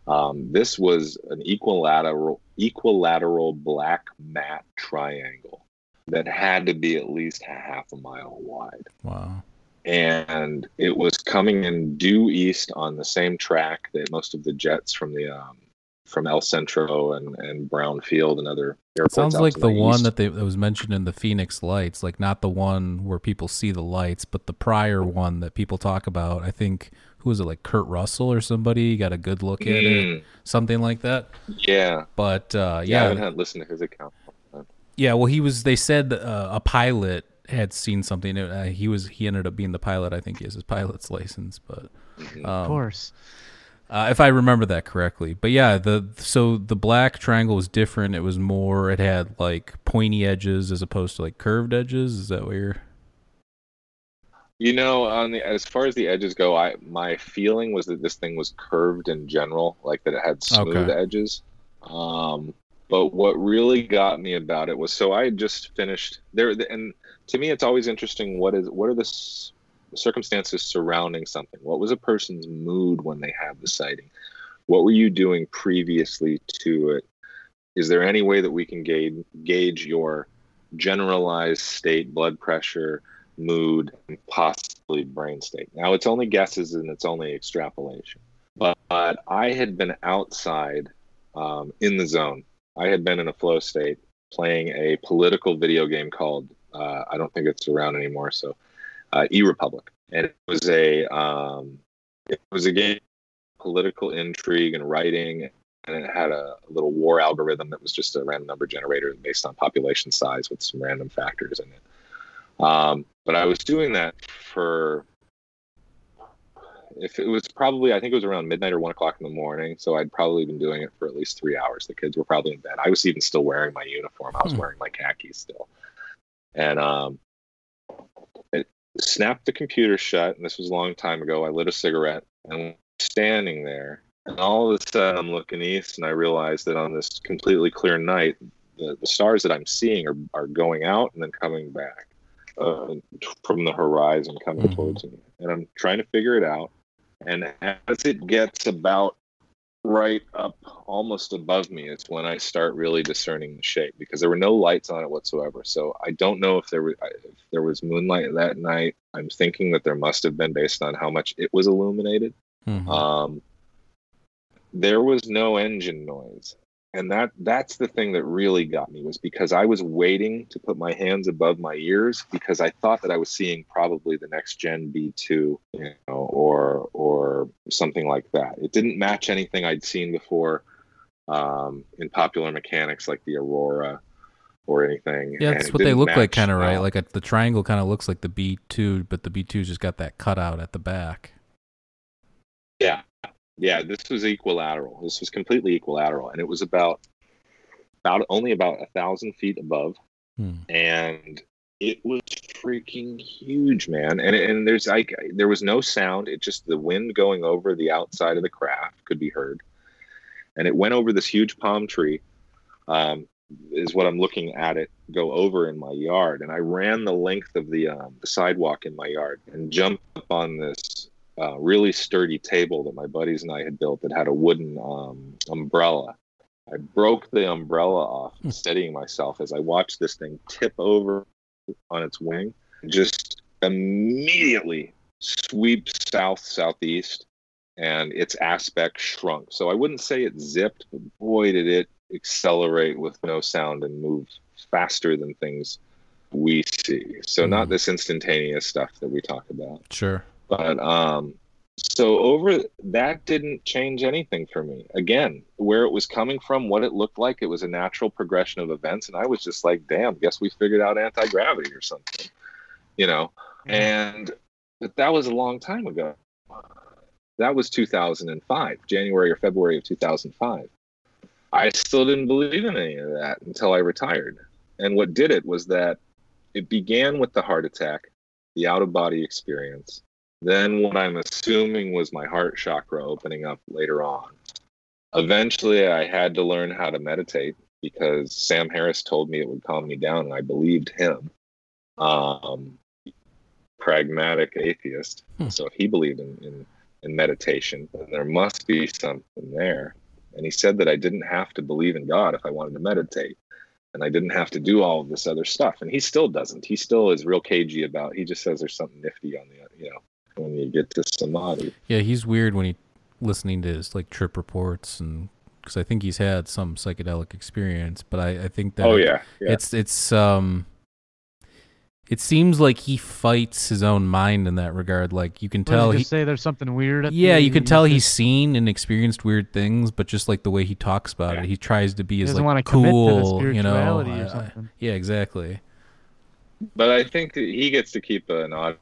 Um, this was an equilateral equilateral black matte triangle that had to be at least a half a mile wide Wow. and it was coming in due east on the same track that most of the jets from the um, from El Centro and and Brownfield and other airports. Sounds like to the one that they that was mentioned in the Phoenix Lights, like not the one where people see the lights, but the prior one that people talk about. I think who was it, like Kurt Russell or somebody got a good look at it, Mm, something like that. yeah, But uh, yeah. I yeah, haven't had listened to his account. yeah. Well, he was. They said uh, a pilot had seen something. Uh, he was. He ended up being the pilot. I think he has his pilot's license, but Mhm. Of um, course. Uh, if I remember that correctly. But yeah, the so the black triangle was different. It was more. It had like pointy edges as opposed to like curved edges. Is that what you're? You know, on the as far as the edges go, I my feeling was that this thing was curved in general, like that it had smooth Okay. edges. Um, but what really got me about it was so I had just finished there, and to me, it's always interesting. What is what are the s- circumstances surrounding something? What was a person's mood when they had the sighting? What were you doing previously to it? Is there any way that we can gauge gauge your generalized state, blood pressure? Mood, and possibly brain state. Now, it's only guesses and it's only extrapolation. But, but I had been outside um, in the zone. I had been in a flow state playing a political video game called, uh, I don't think it's around anymore, so uh, E Republic. And it was a, um, it was a game political intrigue and writing and it had a little war algorithm that was just a random number generator based on population size with some random factors in it. Um, but I was doing that for if it was probably I think it was around midnight or one o'clock in the morning. So I'd probably been doing it for at least three hours. The kids were probably in bed. I was even still wearing my uniform. I was Hmm. wearing my khakis still, and um, it snapped the computer shut. And this was a long time ago. I lit a cigarette and standing there. And all of a sudden, I'm looking east, and I realize that on this completely clear night, the, the stars that I'm seeing are, are going out and then coming back uh, from the horizon, coming Mhm. towards me. And I'm trying to figure it out. And as it gets about right up almost above me, it's when I start really discerning the shape because there were no lights on it whatsoever. So I don't know if there was if there was moonlight that night. I'm thinking that there must have been based on how much it was illuminated. Mhm. Um, there was no engine noise. And that that's the thing that really got me was because I was waiting to put my hands above my ears because I thought that I was seeing probably the next gen B2, you know, or or something like that. It didn't match anything I'd seen before um, in popular mechanics like the Aurora or anything. Yeah, that's what they look like, kind of right. uh, Like a, the triangle kind of looks like the B two, but the B two's just got that cutout at the back. Yeah. This was equilateral. This was completely equilateral, and it was about about only about a thousand feet above, Hmm. and it was freaking huge, man. And and there's like there was no sound. It just the wind going over the outside of the craft could be heard, and it went over this huge palm tree. Um, is what I'm looking at it go over in my yard, and I ran the length of the um, the sidewalk in my yard and jumped up on this uh, really sturdy table that my buddies and I had built that had a wooden um, umbrella. I broke the umbrella off, Hmm. steadying myself as I watched this thing tip over on its wing, just immediately sweep south southeast, and its aspect shrunk. So I wouldn't say it zipped, but boy, did it accelerate with no sound and move faster than things we see. So not Hmm. this instantaneous stuff that we talk about Sure. But um so over that didn't change anything for me. Again where it was coming from what it looked like it was a natural progression of events and i was just like damn guess we figured out anti-gravity or something you know? And but that was a long time ago. That was 2005 january or february of 2005 i still didn't believe in any of that until i retired. And what did it was that it began with the heart attack the out of body experience then what I'm assuming was my heart chakra opening up later on. Eventually, I had to learn how to meditate because Sam Harris told me it would calm me down, and I believed him. Um, pragmatic atheist. Hmm. So if he believed in, in, in meditation, then there must be something there. And he said that I didn't have to believe in God if I wanted to meditate. And I didn't have to do all of this other stuff. And he still doesn't. He still is real cagey about. He just says there's something nifty on the, you know, when you get to samadhi. Yeah, he's weird when he listening to his like trip reports and because I think he's had some psychedelic experience, but I, I think that Oh yeah, yeah. it's it's um it seems like he fights his own mind in that regard. Like you can tell he he, just say there's something weird. At yeah, the, you can tell he's just- seen and experienced weird things, but just like the way he talks about Yeah. it, he tries to be he as like want to commit cool, to the you know. spirituality I- I- yeah, exactly. But I think he gets to keep an odd.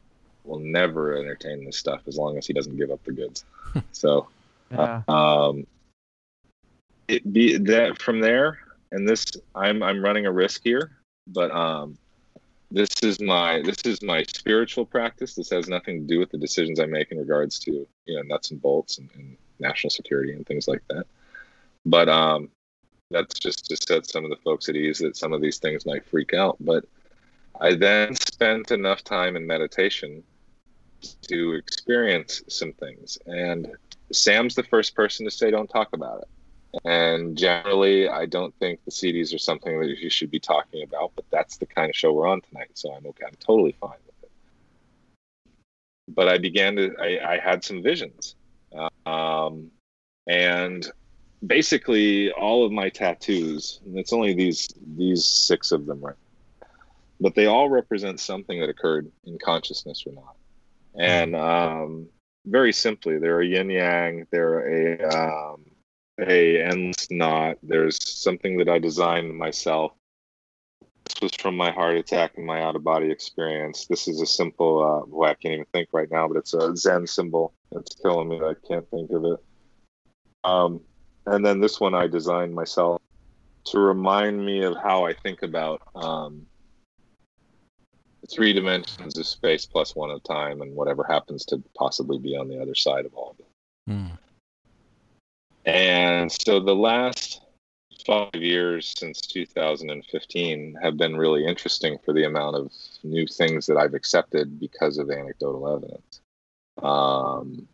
Will never entertain this stuff as long as he doesn't give up the goods. so yeah. um, it be that from there, and this I'm I'm running a risk here, but um, this is my this is my spiritual practice. This has nothing to do with the decisions I make in regards to you know nuts and bolts and, and national security and things like that. But um, that's just to set some of the folks at ease that some of these things might freak out. But I then spent enough time in meditation to experience some things. And Sam's the first person to say, don't talk about it. And generally, I don't think the CDs are something that you should be talking about, but that's the kind of show we're on tonight. So I'm okay. I'm totally fine with it. But I began to, I, I had some visions. Um, and basically, all of my tattoos, and it's only these, these six of them, right? But they all represent something that occurred in consciousness or not. And um, very simply, they're a yin yang, they're a um, a endless knot. There's something that I designed myself. This was from my heart attack and my out of body experience. This is a simple, uh, well, I can't even think right now, but it's a Zen symbol. It's killing me. I can't think of it. Um, and then this one I designed myself to remind me of how I think about um, three dimensions of space plus one of time and whatever happens to possibly be on the other side of all of it. Hmm. And so the last five years since 2015 have been really interesting for the amount of new things that I've accepted because of anecdotal evidence. Um,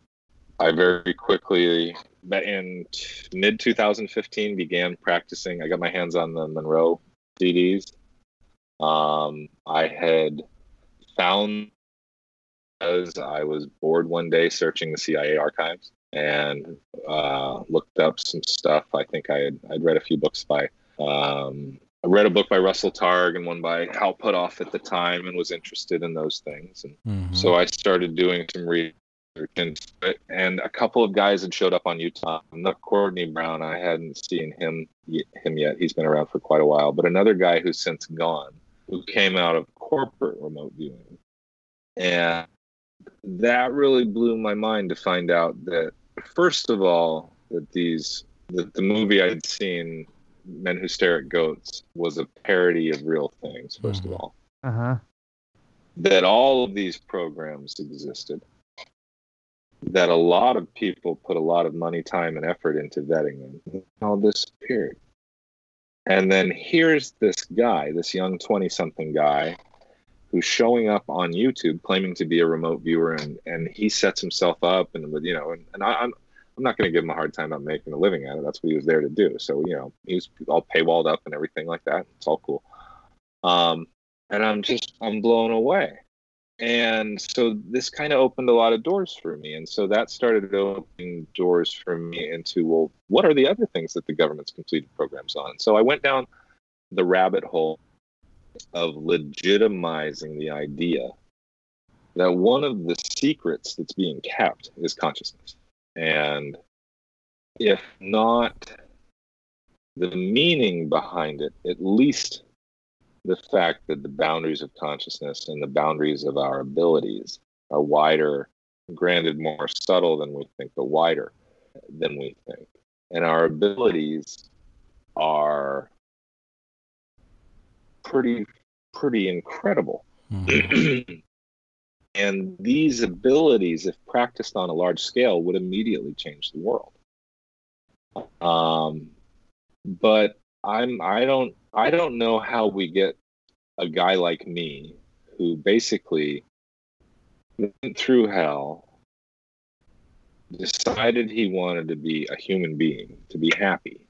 I very quickly, in mid 2015, began practicing. I got my hands on the Monroe CDs. Um, I had found as I was bored one day searching the CIA archives and uh, looked up some stuff. I think I had I'd read a few books by. Um, I read a book by Russell Targ and one by Hal Puthoff at the time, and was interested in those things. And Mm-hmm. so I started doing some research into it, and a couple of guys had showed up on YouTube. Not Courtney Brown, I hadn't seen him him yet. He's been around for quite a while, but another guy who's since gone, who came out of corporate remote viewing, and that really blew my mind to find out that first of all that these that the movie I'd seen, Men Who Stare at Goats, was a parody of real things. 1st Mhm. of all, Uh huh. that all of these programs existed, that a lot of people put a lot of money, time, and effort into vetting them, all disappeared. And then here's this guy, this young 20 something guy, who's showing up on YouTube claiming to be a remote viewer, and, and he sets himself up, and you know, and, and I, I'm. I'm not going to give him a hard time about making a living at it. That's what he was there to do. So, you know, he's all paywalled up and everything like that. It's all cool. Um, and I'm just, I'm blown away and so this kind of opened a lot of doors for me. And so that started opening doors for me into well what are the other things that the government's completed programs on? So i went down the rabbit hole of legitimizing the idea that one of the secrets that's being kept is consciousness. And if not the meaning behind it at least the fact that the boundaries of consciousness and the boundaries of our abilities are wider, granted more subtle than we think, but wider than we think. And our abilities are pretty pretty incredible. Mhm. and these abilities, if practiced on a large scale, would immediately change the world. Um, but I'm I don't I don't know how we get a guy like me who basically went through hell, decided he wanted to be a human being, to be happy,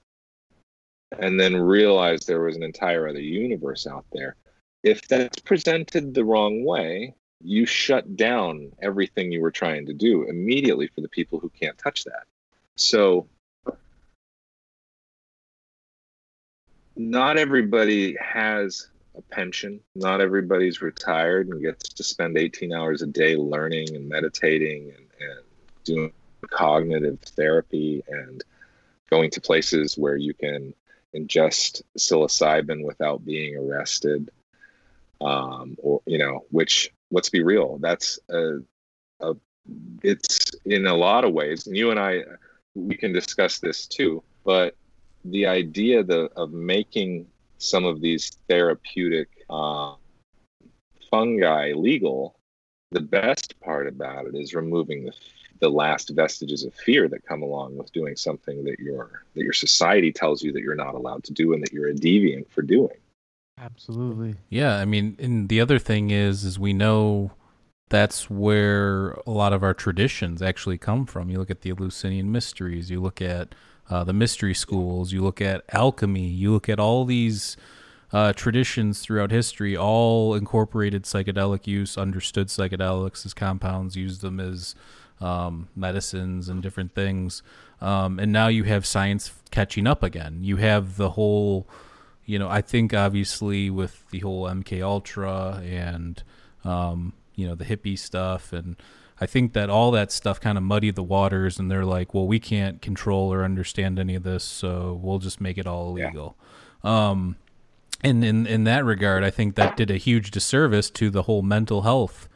and then realized there was an entire other universe out there. If that's presented the wrong way, you shut down everything you were trying to do immediately for the people who can't touch that. So not everybody has a pension. Not everybody's retired and gets to spend 18 hours a day learning and meditating and, and doing cognitive therapy and going to places where you can ingest psilocybin without being arrested. Um, or, you know, which, let's be real, that's a, a, it's in a lot of ways, and you and I, we can discuss this too, but the idea the, of making some of these therapeutic uh, fungi legal, the best part about it is removing the, the last vestiges of fear that come along with doing something that your that your society tells you that you're not allowed to do and that you're a deviant for doing. Absolutely. Yeah, I mean, and the other thing is, is we know that's where a lot of our traditions actually come from. You look at the Eleusinian mysteries, you look at uh, the mystery schools, you look at alchemy, you look at all these uh, traditions throughout history, all incorporated psychedelic use, understood psychedelics as compounds, used them as um, medicines and different things. Um, and now you have science catching up again. You have the whole, you know, I think obviously with the whole MK Ultra and um, you know the hippie stuff and I think that all that stuff kind of muddied the waters, and they're like, well, we can't control or understand any of this, so we'll just make it all Yeah. illegal. Um, and in in that regard, I think that did a huge disservice to the whole mental health,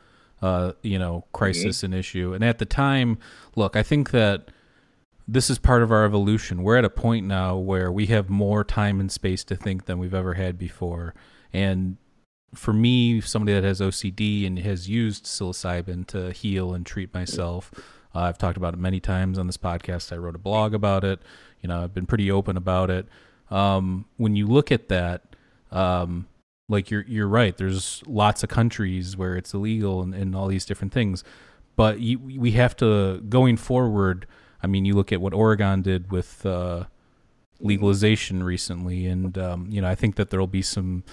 uh, you know, crisis and issue. And at the time, look, I think that this is part of our evolution. We're at a point now where we have more time and space to think than we've ever had before, and for me, somebody that has OCD and has used psilocybin to heal and treat myself, uh, I've talked about it many times on this podcast. I wrote a blog about it. You know, I've been pretty open about it. Um, when you look at that, um, like you're you're right. There's lots of countries where it's illegal and, and all these different things, but you, we have to going forward. I mean, you look at what Oregon did with uh, legalization recently, and um, you know, I think that there'll be some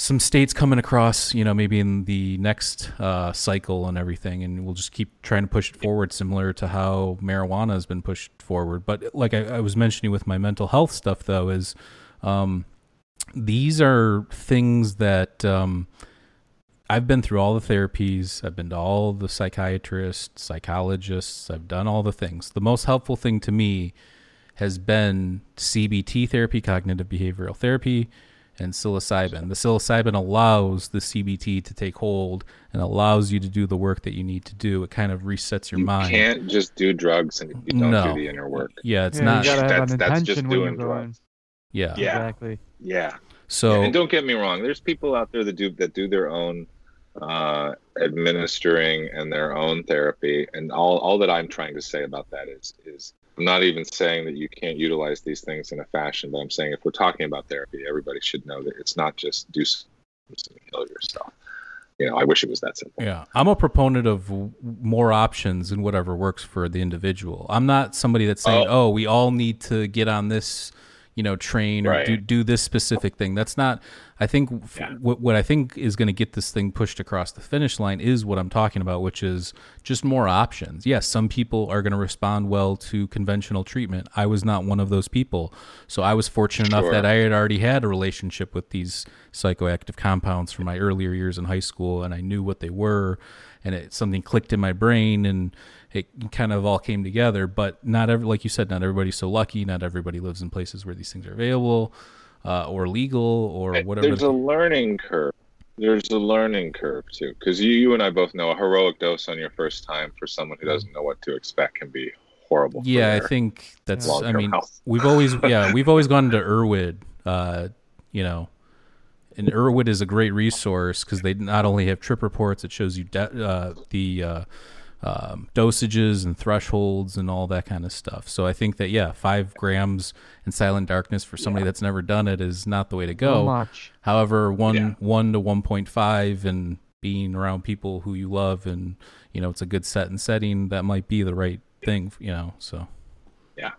some states coming across, you know, maybe in the next uh, cycle and everything, and we'll just keep trying to push it forward, similar to how marijuana has been pushed forward. But like I, I was mentioning with my mental health stuff, though, is um, these are things that um, I've been through all the therapies. I've been to all the psychiatrists, psychologists. I've done all the things. The most helpful thing to me has been CBT therapy, cognitive behavioral therapy and psilocybin. The psilocybin allows the CBT to take hold and allows you to do the work that you need to do. It kind of resets your you mind. You can't just do drugs and you don't no. do the inner work. Yeah, it's Yeah, not. You gotta have That's- an that's just doing you're going. drugs. yeah. Yeah. Exactly. Yeah. So and don't get me wrong. There's people out there that do that do their own uh, administering and their own therapy, and all all that I'm trying to say about that is is I'm not even saying that you can't utilize these things in a fashion, but I'm saying if we're talking about therapy, everybody should know that it's not just do something and kill yourself. You know, I wish it was that simple. Yeah, I'm a proponent of w- more options and whatever works for the individual. I'm not somebody that's saying, Oh. "Oh, we all need to get on this, you know, train or Right. do do this specific thing." That's not. I think Yeah. what what I think is going to get this thing pushed across the finish line is what I'm talking about, which is just more options. Yes, some people are going to respond well to conventional treatment. I was not one of those people, so I was fortunate enough that I had already had a relationship with these psychoactive compounds from my earlier years in high school, and I knew what they were, and it something clicked in my brain, and it kind of all came together. But not every, like you said, not everybody's so lucky. Not everybody lives in places where these things are available, uh, or legal, or whatever. There's a learning curve. There's a learning curve too, because you, you and I both know a heroic dose on your first time for someone who doesn't know what to expect can be horrible. for yeah, I think that's. I mean, health. we've always yeah we've always gone to Erowid, uh, you know, and Erowid is a great resource because they not only have trip reports, it shows you de- uh, the uh, um, dosages and thresholds and all that kind of stuff. So I think that yeah, five grams in silent darkness for somebody that's never done it is not the way to So go. much. However, one Yeah. one to one point five and being around people who you love and you know it's a good set and setting that might be the right thing. You know, so. Yeah,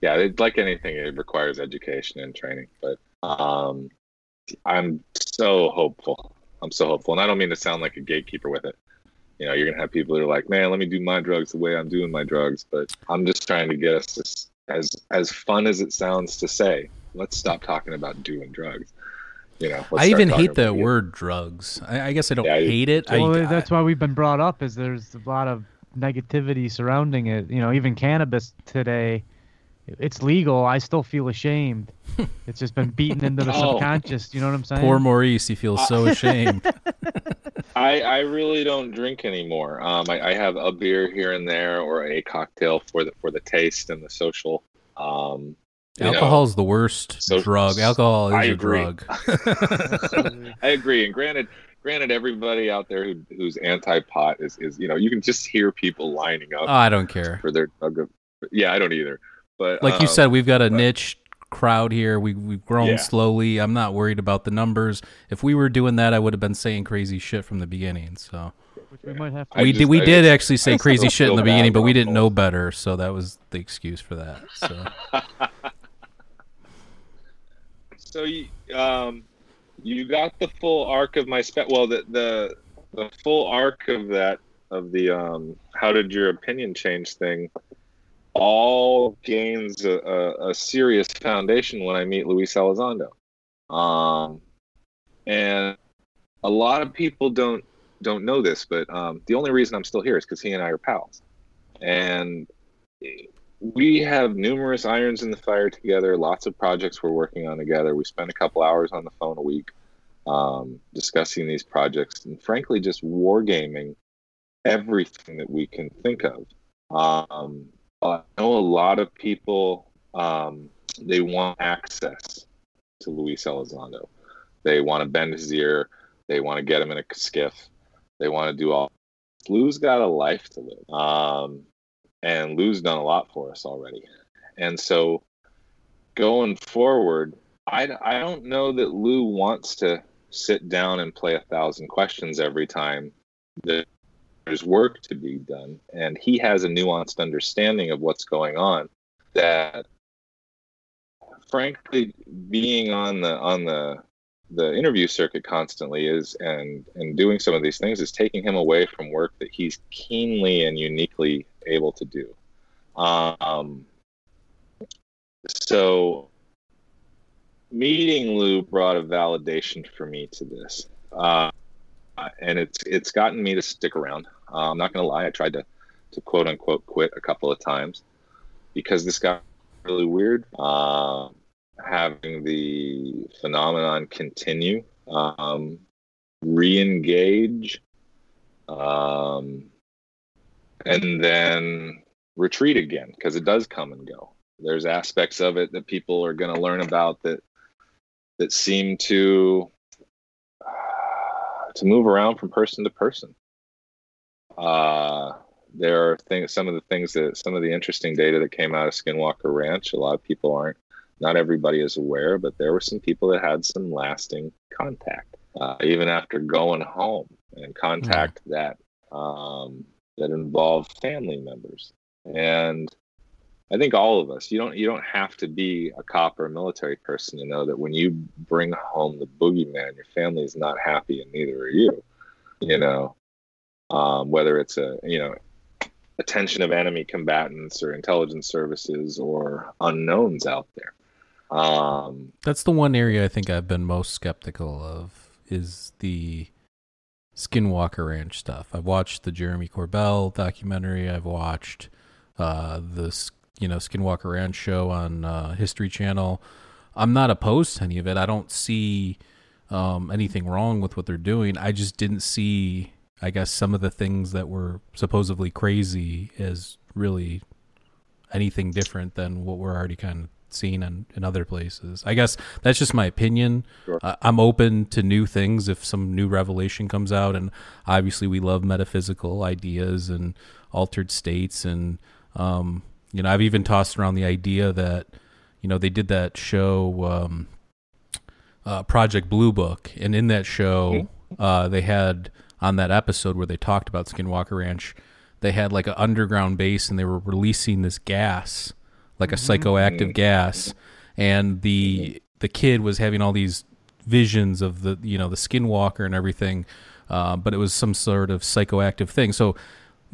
yeah, it, like anything, it requires education and training. But um, I'm so hopeful. I'm so hopeful, and I don't mean to sound like a gatekeeper with it. You know, you're gonna have people that are like, "Man, let me do my drugs the way I'm doing my drugs," but I'm just trying to get us to, as as fun as it sounds to say, let's stop talking about doing drugs. You know, let's I even hate the about- word drugs. I, I guess I don't Yeah, hate it. Well, I- that's why we've been brought up. Is there's a lot of negativity surrounding it. You know, even cannabis today, it's legal. I still feel ashamed. it's just been beaten into the Oh. subconscious. You know what I'm saying? poor Maurice. He feels so ashamed. I, I really don't drink anymore. Um, I, I have a beer here and there or a cocktail for the for the taste and the social. Um, you know, Alcohol's the worst so- drug. Alcohol is I a agree. drug. I agree. And granted, granted, everybody out there who, who's anti-pot is, is you know you can just hear people lining up Oh, I don't care. for their drug. of- Yeah, I don't either. But Like you um, said, we've got a but- niche crowd here. We we've grown Yeah. slowly. I'm not worried about the numbers. If we were doing that, I would have been saying crazy shit from the beginning. So Which we might have to. We just- did we I did just- actually say crazy shit in the beginning, but we didn't know better. So that was the excuse for that. So So you, um, you got the full arc of my spec. Well, the, the the full arc of that of the um, how did your opinion change thing all gains a, a, a serious foundation when I meet Luis Elizondo. Um, and a lot of people don't don't know this, but um, the only reason I'm still here is because he and I are pals, and we have numerous irons in the fire together. Lots of projects we're working on together. We spend a couple hours on the phone a week um, discussing these projects, and frankly, just wargaming everything that we can think of. Um, I know a lot of people um, they want access to Luis Elizondo. They want to bend his ear. They want to get him in a SCIF. They want to do all. Lou's got a life to live, um, and Lou's done a lot for us already. And so, going forward, I, I don't know that Lou wants to sit down and play a thousand questions every time that there's work to be done. And he has a nuanced understanding of what's going on that frankly being on the on the the interview circuit constantly is and and doing some of these things is taking him away from work that he's keenly and uniquely able to do. Um, so meeting Lou brought a validation for me to this, uh, and it's it's gotten me to stick around. Uh, I'm not going to lie, I tried to to quote unquote quit a couple of times because this got really weird. Uh, having the phenomenon continue, um, re-engage, um, and then retreat again because it does come and go. There's aspects of it that people are going to learn about that that seem to uh, to move around from person to person. Uh, there are things, some of the things that, some of the interesting data that came out of Skinwalker Ranch. A lot of people aren't, not everybody is aware, but there were some people that had some lasting contact, uh, even after going home, and contact mm. that um, that involved family members. And I think all of us, you don't you don't have to be a cop or a military person to know that when you bring home the boogeyman, your family is not happy, and neither are you. You know, um, whether it's a you know attention of enemy combatants or intelligence services or unknowns out there. Um, That's the one area I think I've been most skeptical of is the Skinwalker Ranch stuff. I've watched the Jeremy Corbell documentary. I've watched uh, the you know Skinwalker Ranch show on uh, History Channel. I'm not opposed to any of it. I don't see um, anything wrong with what they're doing. I just didn't see, I guess, some of the things that were supposedly crazy is really anything different than what we're already kind of seeing in, in other places. I guess that's just my opinion. Sure. Uh, I'm open to new things if some new revelation comes out, and obviously we love metaphysical ideas and altered states and um, you know, I've even tossed around the idea that, you know, they did that show, um, uh, Project Blue Book, and in that show, mm-hmm. uh, they had on that episode where they talked about Skinwalker Ranch, they had like an underground base, and they were releasing this gas, like a mm-hmm. psychoactive gas, and the the kid was having all these visions of the you know the Skinwalker and everything, uh, but it was some sort of psychoactive thing. So,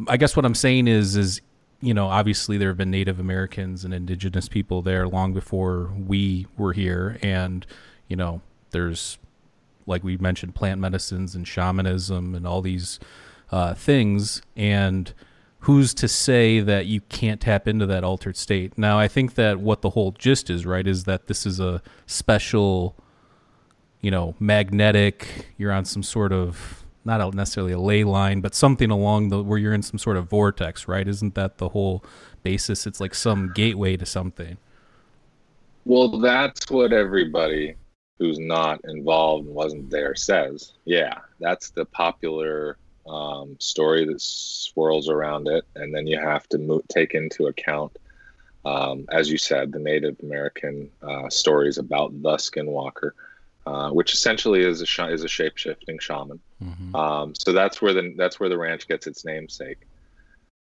I guess what I'm saying is is you know, obviously there have been Native Americans and indigenous people there long before we were here. And, you know, there's, like we mentioned, plant medicines and shamanism and all these uh, things. And who's to say that you can't tap into that altered state? Now, I think that what the whole gist is, right, is that this is a special, you know, magnetic, you're on some sort of not necessarily a ley line, but something along the where you're in some sort of vortex, right? Isn't that the whole basis? It's like some gateway to something. Well, that's what everybody who's not involved and wasn't there says. Yeah, that's the popular um, story that swirls around it, and then you have to mo- take into account, um, as you said, the Native American uh, stories about the Skinwalker uh, which essentially is a sh- is a shape shifting shaman. Mm-hmm. Um, so that's where the that's where the ranch gets its namesake.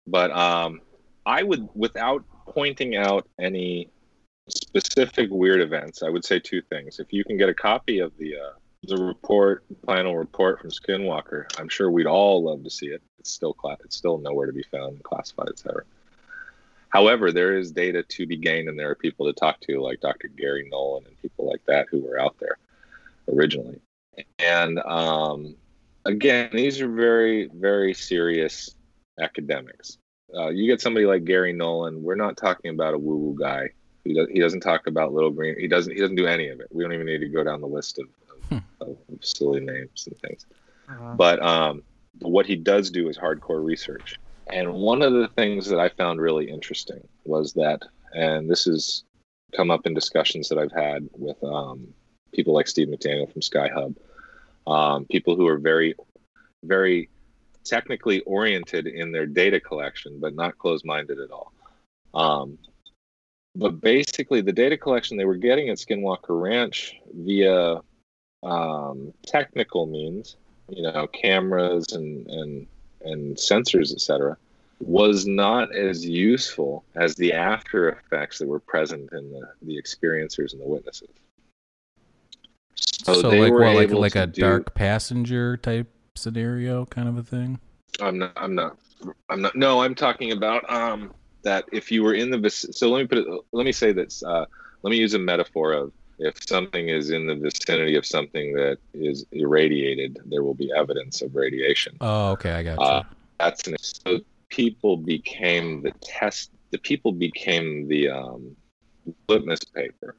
But um, I would, without pointing out any specific weird events, I would say two things. If you can get a copy of the uh, the report, final report from Skinwalker, I'm sure we'd all love to see it. It's still cla- it's still nowhere to be found, classified, etc. However, there is data to be gained, and there are people to talk to, like Dr. Garry Nolan and people like that, who were out there originally. And um, again, these are very, very serious academics. Uh, you get somebody like Garry Nolan. We're not talking about a woo-woo guy. He, does, he doesn't talk about little green. He doesn't. He doesn't do any of it. We don't even need to go down the list of, of, hmm. of silly names and things. Uh-huh. But um, what he does do is hardcore research. And one of the things that I found really interesting was that, and this has come up in discussions that I've had with um, people like Steve McDaniel from Sky-Hub, um, people who are very, very technically oriented in their data collection, but not closed-minded at all. Um, but basically, the data collection they were getting at Skinwalker Ranch via um, technical means, you know, cameras and and and sensors, etc., was not as useful as the after effects that were present in the, the experiencers and the witnesses. So, so they like were what, like like a do- dark passenger type scenario kind of a thing. I'm not. I'm not. I'm not. No, I'm talking about um that if you were in the so let me put it. Let me say this. Uh, let me use a metaphor of if something is in the vicinity of something that is irradiated, there will be evidence of radiation. Oh, okay, I got you. Uh, That's an so people became the test. The people became the um, litmus paper.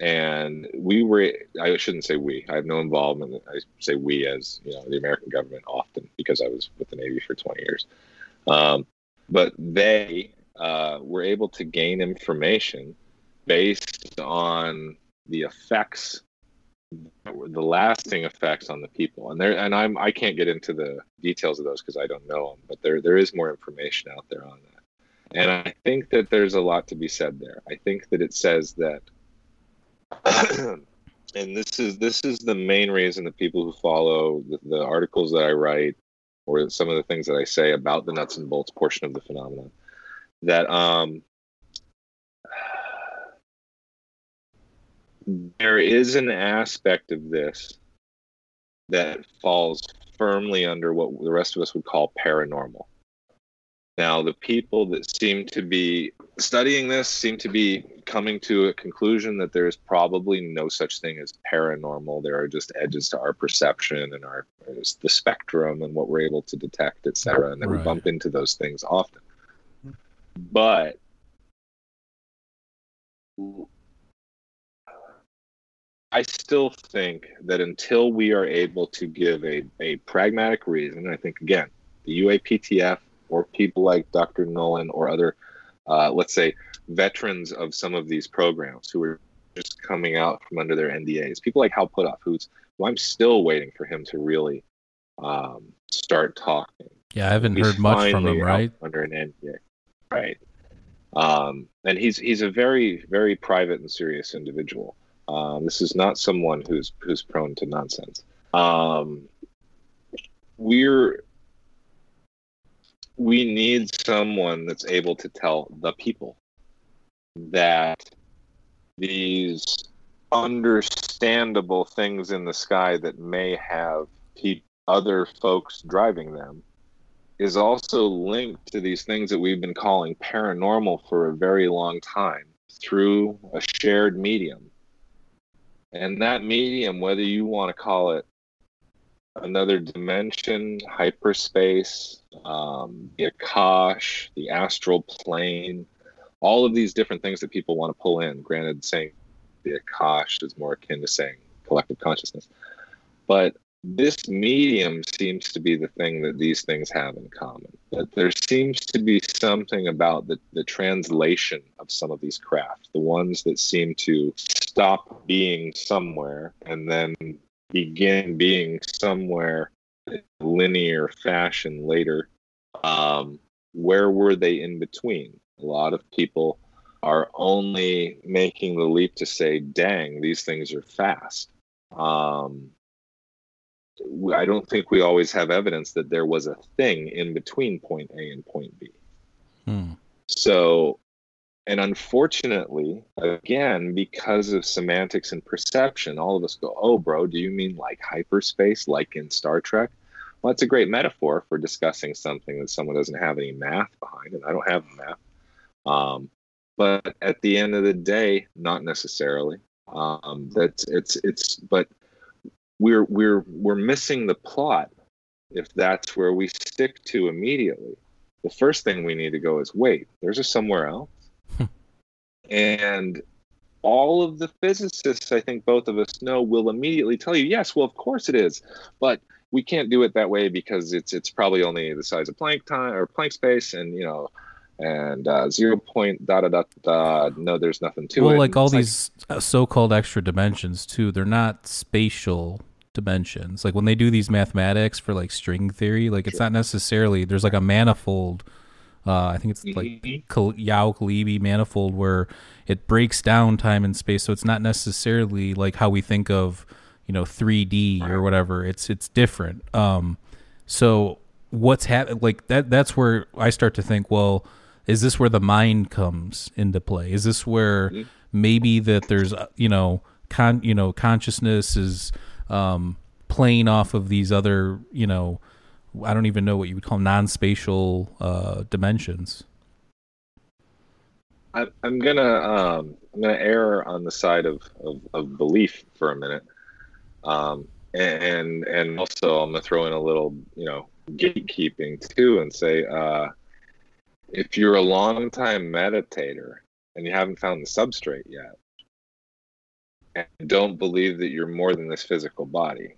And we were, I shouldn't say we, I have no involvement. I say we as, you know, the American government often because I was with the Navy for 20 years. Um, but they uh, were able to gain information based on the effects the lasting effects on the people. And there and i'm i can't get into the details of those because i don't know them but there there is more information out there on that. And i think that there's a lot to be said there. I think that it says that and this is this is the main reason that people who follow the, the articles that i write or some of the things that i say about the nuts and bolts portion of the phenomenon that um there is an aspect of this that falls firmly under what the rest of us would call paranormal. Now, the people that seem to be studying this seem to be coming to a conclusion that there is probably no such thing as paranormal. There are just edges to our perception and our the spectrum and what we're able to detect, et cetera, and that we bump into those things often. But I still think that until we are able to give a, a pragmatic reason, I think again, the UAPTF or people like Dr. Nolan or other, uh, let's say, veterans of some of these programs who are just coming out from under their NDAs, people like Hal Puthoff, who's who I'm still waiting for him to really um, start talking. Yeah, I haven't He's heard much from him, right? Under an NDA, right? Um, and he's he's a very very private and serious individual. Um, this is not someone who's who's prone to nonsense. Um, we're we need someone that's able to tell the people that these understandable things in the sky that may have other folks driving them is also linked to these things that we've been calling paranormal for a very long time through a shared medium. And that medium, whether you want to call it another dimension, hyperspace, um, the Akash, the astral plane, all of these different things that people want to pull in. Granted, saying the Akash is more akin to saying collective consciousness. But this medium seems to be the thing that these things have in common. That there seems to be something about the, the translation of some of these craft, the ones that seem to stop being somewhere and then begin being somewhere in linear fashion later. Um, where were they in between? A lot of people are only making the leap to say, dang, these things are fast. Um, I don't think we always have evidence that there was a thing in between point A and point B. Hmm. So, and unfortunately, again, because of semantics and perception, all of us go, oh, bro, do you mean like hyperspace, like in Star Trek? Well, that's a great metaphor for discussing something that someone doesn't have any math behind, and I don't have math. Um, but at the end of the day, not necessarily. Um, that's it's it's but we're we're we're missing the plot if that's where we stick to immediately. The first thing we need to go is wait, there's a somewhere else. and all of the physicists, I think both of us know, will immediately tell you, yes, well, of course it is, but we can't do it that way because it's it's probably only the size of Planck time or Planck space, and you know, and uh, zero point da da da da. No, there's nothing to it. well, like all these uh, so-called extra dimensions too, they're not spatial dimensions. Like when they do these mathematics for like string theory, like it's not necessarily there's like a manifold. Uh, I think it's like Mhm. Kal- Yau-Calabi manifold where it breaks down time and space, so it's not necessarily like how we think of you know 3D or whatever. It's it's different. Um, so what's happening? Like that? That's where I start to think. Well, is this where the mind comes into play? Is this where Mhm. maybe that there's uh, you know con you know consciousness is um, playing off of these other you know I don't even know what you would call non-spatial uh, dimensions. I, I'm gonna um, I'm gonna err on the side of, of, of belief for a minute, um, and and also I'm gonna throw in a little you know gatekeeping too and say uh, if you're a long time meditator and you haven't found the substrate yet and don't believe that you're more than this physical body,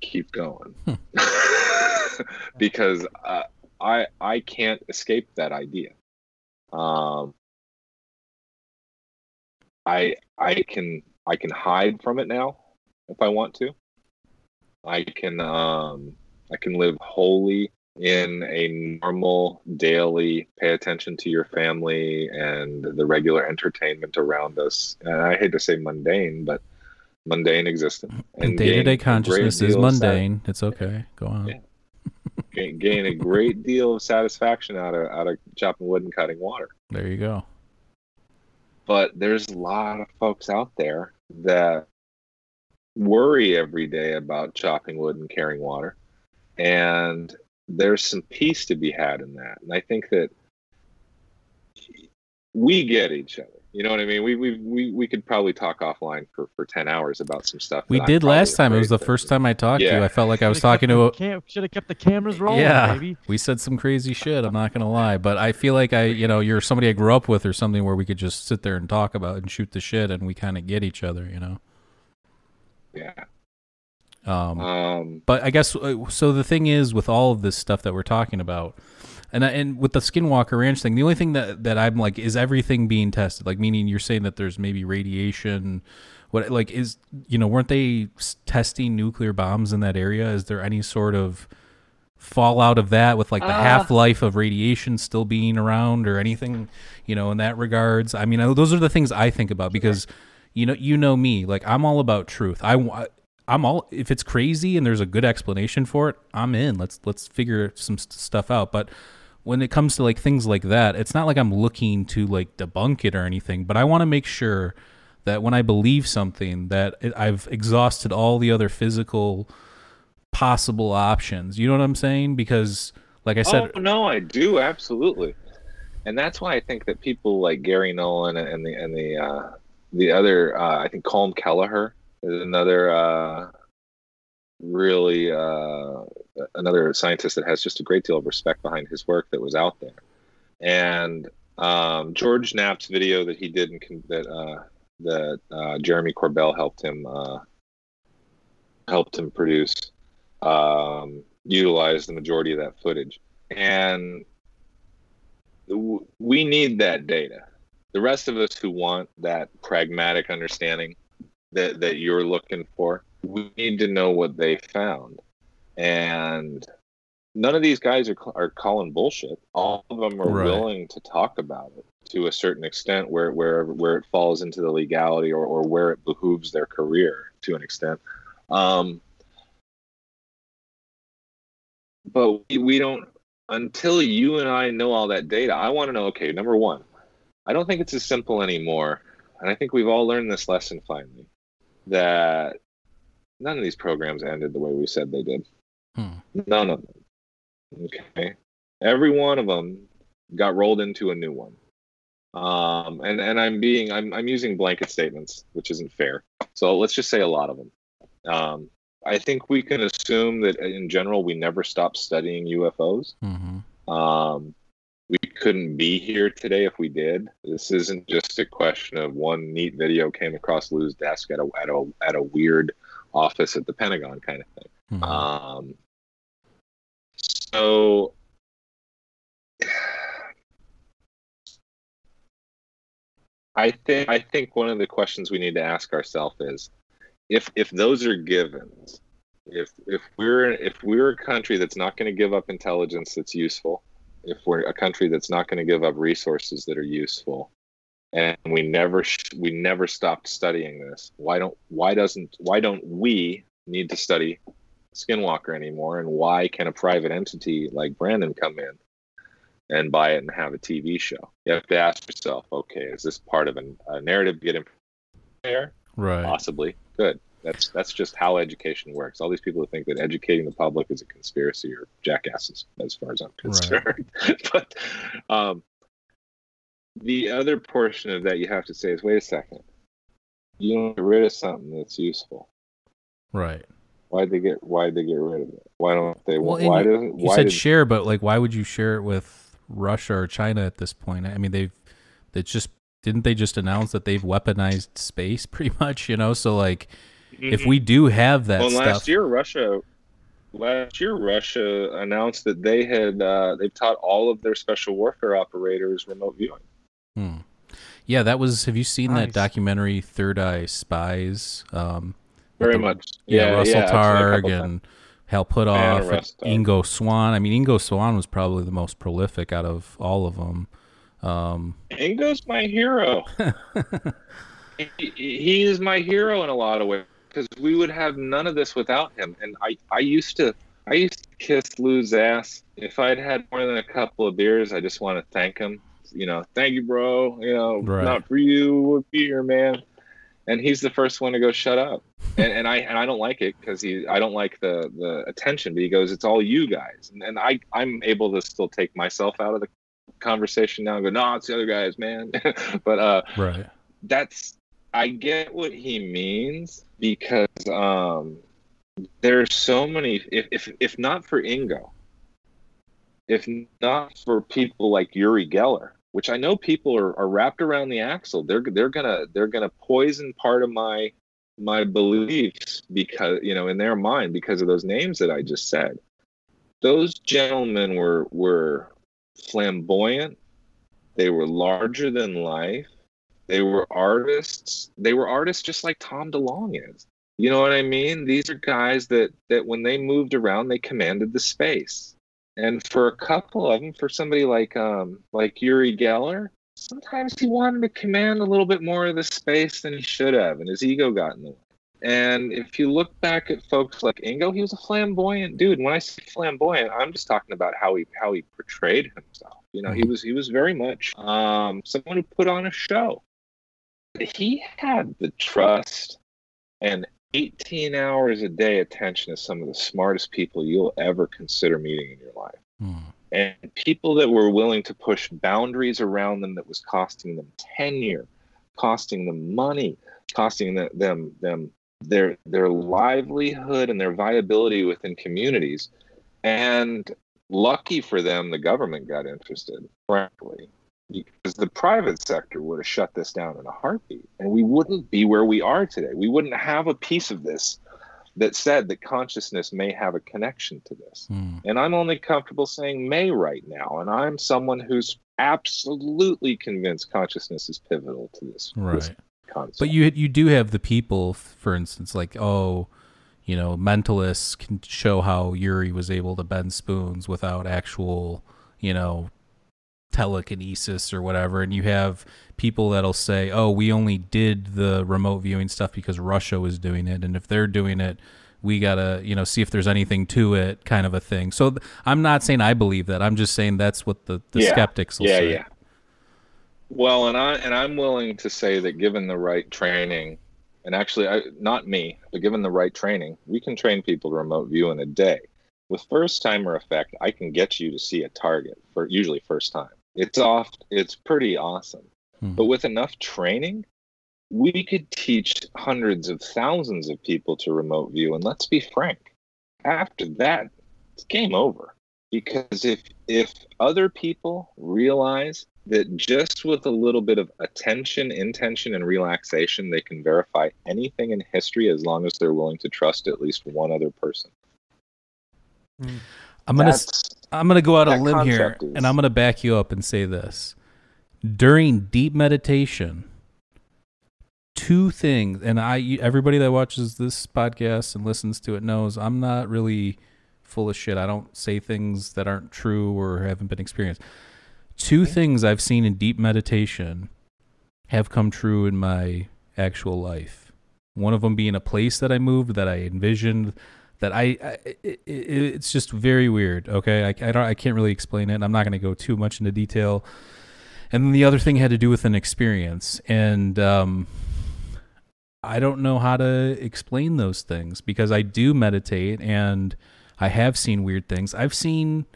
keep going. Hmm. because uh, I I can't escape that idea. Um, I I can I can hide from it now if I want to. I can um I can live wholly in a normal daily pay attention to your family and the regular entertainment around us. And I hate to say mundane, but mundane existence. And day to day consciousness is mundane. It's okay. Go on. Yeah. gain, gain a great deal of satisfaction out of out of chopping wood and cutting water. There you go. But there's a lot of folks out there that worry every day about chopping wood and carrying water. And there's some peace to be had in that. And I think that we get each other. You know what I mean? We we we, we could probably talk offline for, for ten hours about some stuff. We did last time. It was the first time I talked yeah. to you. I felt like I was talking to a. Cam- should have kept the cameras rolling. Yeah, baby. we said some crazy shit. I'm not gonna lie, but I feel like I, you know, you're somebody I grew up with or something where we could just sit there and talk about and shoot the shit, and we kind of get each other. You know. Yeah. Um, um, but I guess uh, so. The thing is, with all of this stuff that we're talking about, and and with the Skinwalker Ranch thing, the only thing that that I'm like is everything being tested. Like meaning you're saying that there's maybe radiation. What like is you know weren't they testing nuclear bombs in that area? Is there any sort of fallout of that with like the uh, half life of radiation still being around or anything you know in that regards? I mean, those are the things I think about because. You know, you know me. Like I'm all about truth. I I'm all if it's crazy and there's a good explanation for it, I'm in. Let's let's figure some st- stuff out. But when it comes to like things like that, it's not like I'm looking to like debunk it or anything, but I want to make sure that when I believe something that it, I've exhausted all the other physical possible options. You know what I'm saying? Because like I said, oh no, I do absolutely, and that's why I think that people like Garry Nolan and the and the uh, the other uh, I think Colm Kelleher is another uh, really uh, another scientist that has just a great deal of respect behind his work that was out there. And um, George Knapp's video that he did in, that uh, that uh, Jeremy Corbell helped him uh, helped him produce um, utilized the majority of that footage. And we need that data. The rest of us who want that pragmatic understanding that that you're looking for. We need to know what they found, and none of these guys are are calling bullshit. All of them are right. willing to talk about it to a certain extent, where where where it falls into the legality or or where it behooves their career to an extent. Um, but we, we don't until you and I know all that data. I want to know. Okay, number one, I don't think it's as simple anymore, and I think we've all learned this lesson finally that none of these programs ended the way we said they did. Hmm. None of them. Okay. Every one of them got rolled into a new one. Um, and, and I'm being, I'm, I'm using blanket statements, which isn't fair. So let's just say a lot of them. Um, I think we can assume that in general, we never stopped studying UFOs. Mm-hmm. Um, we couldn't be here today if we did. This isn't just a question of one neat video came across Lou's desk at a at a at a weird office at the Pentagon kind of thing. Mm-hmm. Um, so I think I think one of the questions we need to ask ourselves is if if those are givens, if if we're if we're a country that's not going to give up intelligence that's useful, if we're a country that's not going to give up resources that are useful and we never sh- we never stopped studying this why don't why doesn't why don't we need to study skinwalker anymore and why can a private entity like brandon come in and buy it and have a tv show you have to ask yourself okay is this part of a, a narrative getting there Right. Possibly. Good. That's that's just how education works. All these people who think that educating the public is a conspiracy are jackasses, as far as I'm concerned. but um, the other portion of that you have to say is, wait a second, you don't get rid of something that's useful. Right. Why'd they get Why'd they get rid of it? Why don't they? Well, why doesn't? You Why said did, share, but like, why would you share it with Russia or China at this point? I mean, they've it's just didn't they just announce that they've weaponized space pretty much? You know, so like, if we do have that well, stuff, last year Russia, last year Russia announced that they had uh, they've taught all of their special warfare operators remote viewing. Hmm. Yeah, that was. Have you seen that documentary Third Eye Spies? Um, Very the- much. Yeah, Russell I've seen it a Targ and Hal Puthoff Man, and Ingo Swann. I mean, Ingo Swann was probably the most prolific out of all of them. Um, Ingo's my hero. he, he is my hero in a lot of ways because we would have none of this without him. And I, I used to, I used to kiss Lou's ass if I'd had more than a couple of beers. I just want to thank him. You know, thank you, bro. You know, Right. not for you, would be here, man. And he's the first one to go shut up. And, and I and I don't like it because he I don't like the the attention. But he goes, it's all you guys. And, and I I'm able to still take myself out of the conversation now and go, no, it's the other guys, man. but uh, right. that's I get what he means because um, there's so many. If if if not for Ingo, if not for people like Yuri Geller, which I know people are, are wrapped around the axle, they're they're gonna they're gonna poison part of my my beliefs because you know in their mind because of those names that I just said. Those gentlemen were were flamboyant. They were larger than life. They were artists. They were artists just like Tom DeLonge is. You know what I mean? These are guys that that when they moved around, they commanded the space. And for a couple of them, for somebody like um like Yuri Geller, sometimes he wanted to command a little bit more of the space than he should have, and his ego got in the way. And if you look back at folks like Ingo, he was a flamboyant dude. When I say flamboyant, I'm just talking about how he how he portrayed himself. You know, he was he was very much um, someone who put on a show. He had the trust and 18 hours a day attention to some of the smartest people you'll ever consider meeting in your life Hmm. and people that were willing to push boundaries around them that was costing them tenure, costing them money, costing them them, them their their livelihood and their viability within communities. And lucky for them, the government got interested, frankly, because the private sector would have shut this down in a heartbeat, and we wouldn't be where we are today. We wouldn't have a piece of this that said that consciousness may have a connection to this. Hmm. And I'm only comfortable saying may right now. And I'm someone who's absolutely convinced consciousness is pivotal to this, this Right. concept. But you you do have the people, for instance, like oh, you know, mentalists can show how Yuri was able to bend spoons without actual, you know, telekinesis or whatever, and you have people that'll say, oh, we only did the remote viewing stuff because Russia was doing it, and if they're doing it. We gotta, you know, see if there's anything to it, kind of a thing. So th- I'm not saying I believe that. I'm just saying that's what the, the Yeah. skeptics will yeah, say. yeah. Well, and I and I'm willing to say that given the right training, and actually, I, not me, but given the right training, we can train people to remote view in a day. With first timer effect, I can get you to see a target for usually first time. It's off. It's pretty awesome. Hmm. But with enough training, we could teach hundreds of thousands of people to remote view. And let's be frank, after that, it's game over. Because if if other people realize that just with a little bit of attention, intention, and relaxation, they can verify anything in history as long as they're willing to trust at least one other person. I'm gonna That's I'm gonna go out on a limb here, and I'm gonna back you up and say this: during deep meditation, two things, and I everybody that watches this podcast and listens to it knows I'm not really full of shit. I don't say things that aren't true or haven't been experienced. Two things I've seen in deep meditation have come true in my actual life. One of them being a place that I moved that I envisioned that I, I it, it, it's just very weird. Okay, I, I don't I can't really explain it. I'm not going to go too much into detail. And then the other thing had to do with an experience, and um, I don't know how to explain those things because I do meditate and I have seen weird things. I've seen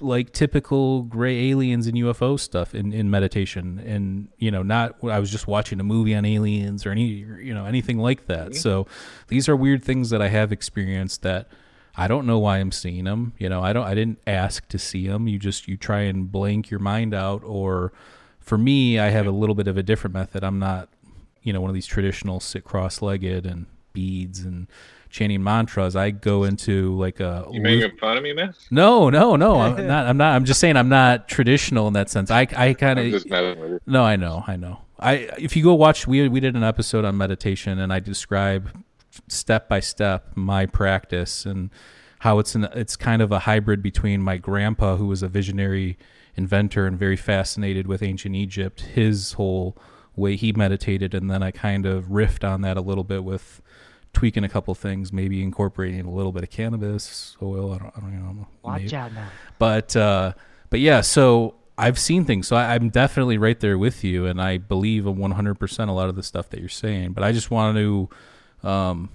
like typical gray aliens and UFO stuff in, in meditation and you know not I was just watching a movie on aliens or any you know anything like that. So these are weird things that I have experienced that I don't know why I'm seeing them. You know, I don't I didn't ask to see them. You just you try and blank your mind out or for me I have a little bit of a different method. I'm not you know one of these traditional sit cross-legged and beads and chanting mantras, I go into like a. You making fun of me, man? No, no, no. I'm not. I'm not. I'm just saying I'm not traditional in that sense. I, I kind of. No, I know, I know. I if you go watch, we we did an episode on meditation, and I describe step by step my practice and how it's an it's kind of a hybrid between my grandpa, who was a visionary inventor and very fascinated with ancient Egypt, his whole way he meditated, and then I kind of riffed on that a little bit with tweaking a couple things, maybe incorporating a little bit of cannabis oil. I don't, I don't know. Watch maybe. out now. But uh, but yeah, so I've seen things, so I, am definitely right there with you, and I believe 100% a lot of the stuff that you're saying. But I just want to um,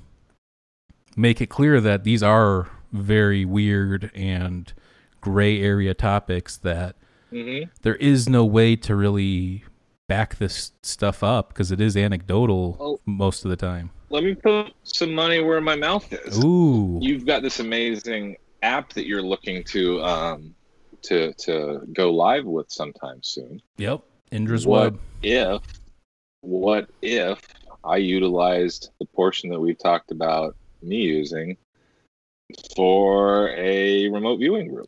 make it clear that these are very weird and gray area topics that mm-hmm. there is no way to really back this stuff up because it is anecdotal oh. most of the time let me put some money where my mouth is. Ooh. You've got this amazing app that you're looking to um, to to go live with sometime soon. Yep. Indra's what Web. If what if I utilized the portion that we've talked about me using for a remote viewing room?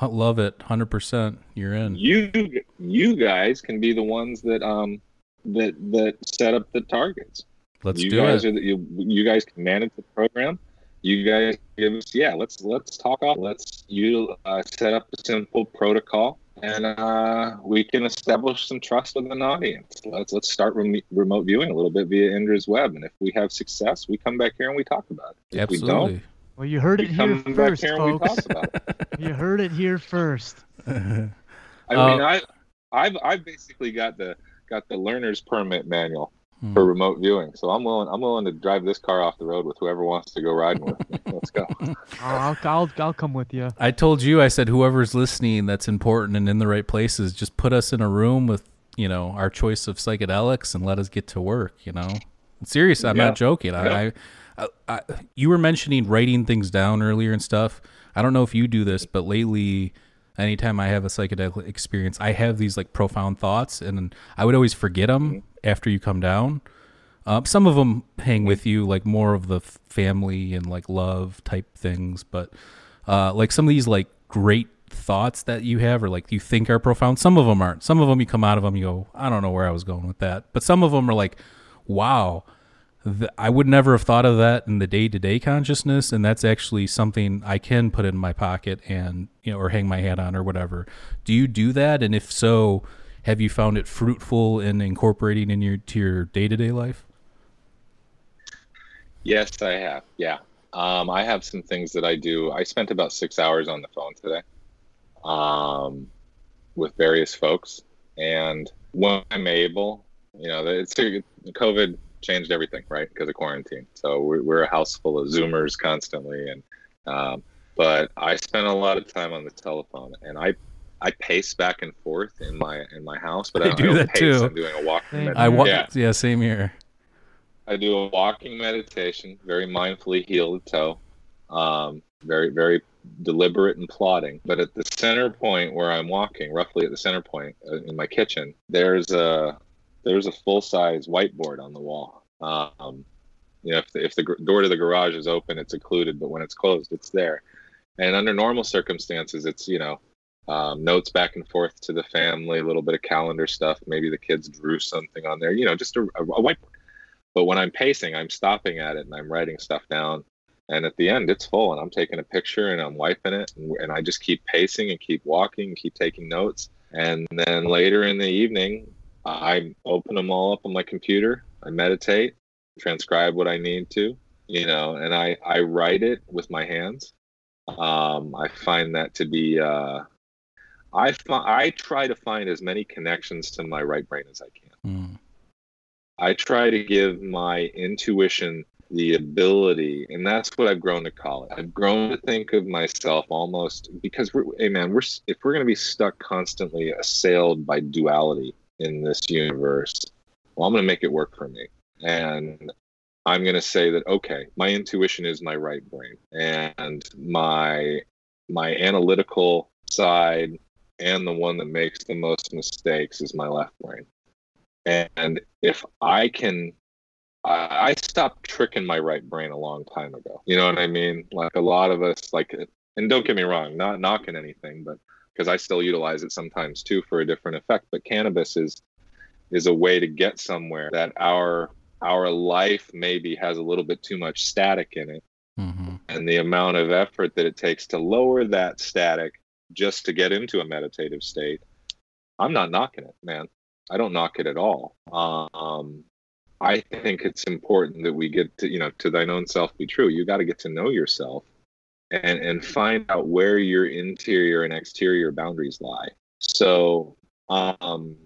Love it, hundred percent. You're in. You you guys can be the ones that um that that set up the targets. Let's you do guys it. Are the, you, you guys can manage the program. You guys give us yeah. Let's let's talk off. Let's you uh, set up a simple protocol, and uh, we can establish some trust with an audience. Let's let's start rem- remote viewing a little bit via Indra's web, and if we have success, we come back here and we talk about it. If Absolutely. we don't, well, you heard it here first, folks. you heard it here first. I mean, uh, I, I've I've basically got the got the learner's permit manual hmm. for remote viewing. So I'm willing. I'm willing to drive this car off the road with whoever wants to go riding with me. Let's go. oh, I'll, I'll I'll come with you. I told you. I said whoever's listening that's important and in the right places, just put us in a room with you know our choice of psychedelics and let us get to work. You know, serious. I'm yeah. not joking. Yeah. I, I, I, you were mentioning writing things down earlier and stuff. I don't know if you do this, but lately anytime I have a psychedelic experience, I have these like profound thoughts, and I would always forget them mm-hmm. after you come down. Um, some of them hang with you, like more of the family and like love type things, but uh, like some of these like great thoughts that you have or like you think are profound. Some of them aren't. Some of them you come out of them, you go, I don't know where I was going with that. But some of them are like, wow, I would never have thought of that in the day to day consciousness, and that's actually something I can put in my pocket and you know, or hang my hat on or whatever. Do you do that? And if so, have you found it fruitful in incorporating in your to your day to day life? Yes, I have. Yeah, um, I have some things that I do. I spent about six hours on the phone today, um, with various folks, and when I'm able, you know, it's COVID changed everything, right? Because of quarantine. So we're, we're, a house full of Zoomers constantly, and um, but I spent a lot of time on the telephone, and I I pace back and forth in my in my house, but I, I do I that pace. too. I'm doing a walking. I walk. Yeah. yeah, same here. I do a walking meditation, very mindfully heel to toe, um, very very deliberate and plodding. But at the center point where I'm walking, roughly at the center point uh, in my kitchen, there's a there's a full size whiteboard on the wall. Um, you know, if the, if the door to the garage is open, it's occluded, but when it's closed, it's there. And under normal circumstances, it's you know um, notes back and forth to the family, a little bit of calendar stuff. Maybe the kids drew something on there, you know, just a, a, whiteboard. But when I'm pacing, I'm stopping at it and I'm writing stuff down. And at the end, it's full, and I'm taking a picture and I'm wiping it, and, and I just keep pacing and keep walking and keep taking notes. And then later in the evening, I open them all up on my computer. I meditate, transcribe what I need to, you know, and I, I write it with my hands. Um, I find that to be, uh, I, fi- I try to find as many connections to my right brain as I can. Mm. I try to give my intuition the ability, and that's what I've grown to call it. I've grown to think of myself almost because we're, hey man, we're if we're going to be stuck constantly assailed by duality in this universe, well, I'm going to make it work for me, and I'm going to say that okay, my intuition is my right brain, and my my analytical side and the one that makes the most mistakes is my left brain. And if I can I, stopped tricking my right brain a long time ago. You know what I mean? Like a lot of us, like, and don't get me wrong, not knocking anything, but because I still utilize it sometimes too for a different effect. But cannabis is is a way to get somewhere that our our life maybe has a little bit too much static in it, mm-hmm. and the amount of effort that it takes to lower that static just to get into a meditative state. I'm not knocking it, man. I don't knock it at all. Um, I think it's important that we get to, you know, to thine own self be true. You got to get to know yourself and and find out where your interior and exterior boundaries lie. So, um,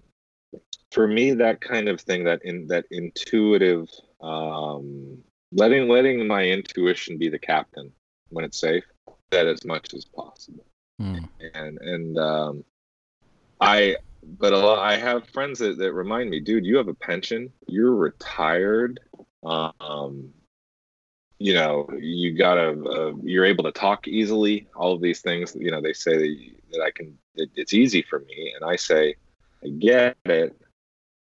for me, that kind of thing, that in that intuitive, um, letting letting my intuition be the captain when it's safe, that as much as possible. Mm. And and um, I but a lot, I have friends that, that remind me, dude, you have a pension, you're retired, um, you know, you gotta, uh, you're able to talk easily. All of these things, you know, they say that, that I can, it, it's easy for me, and I say, I get it,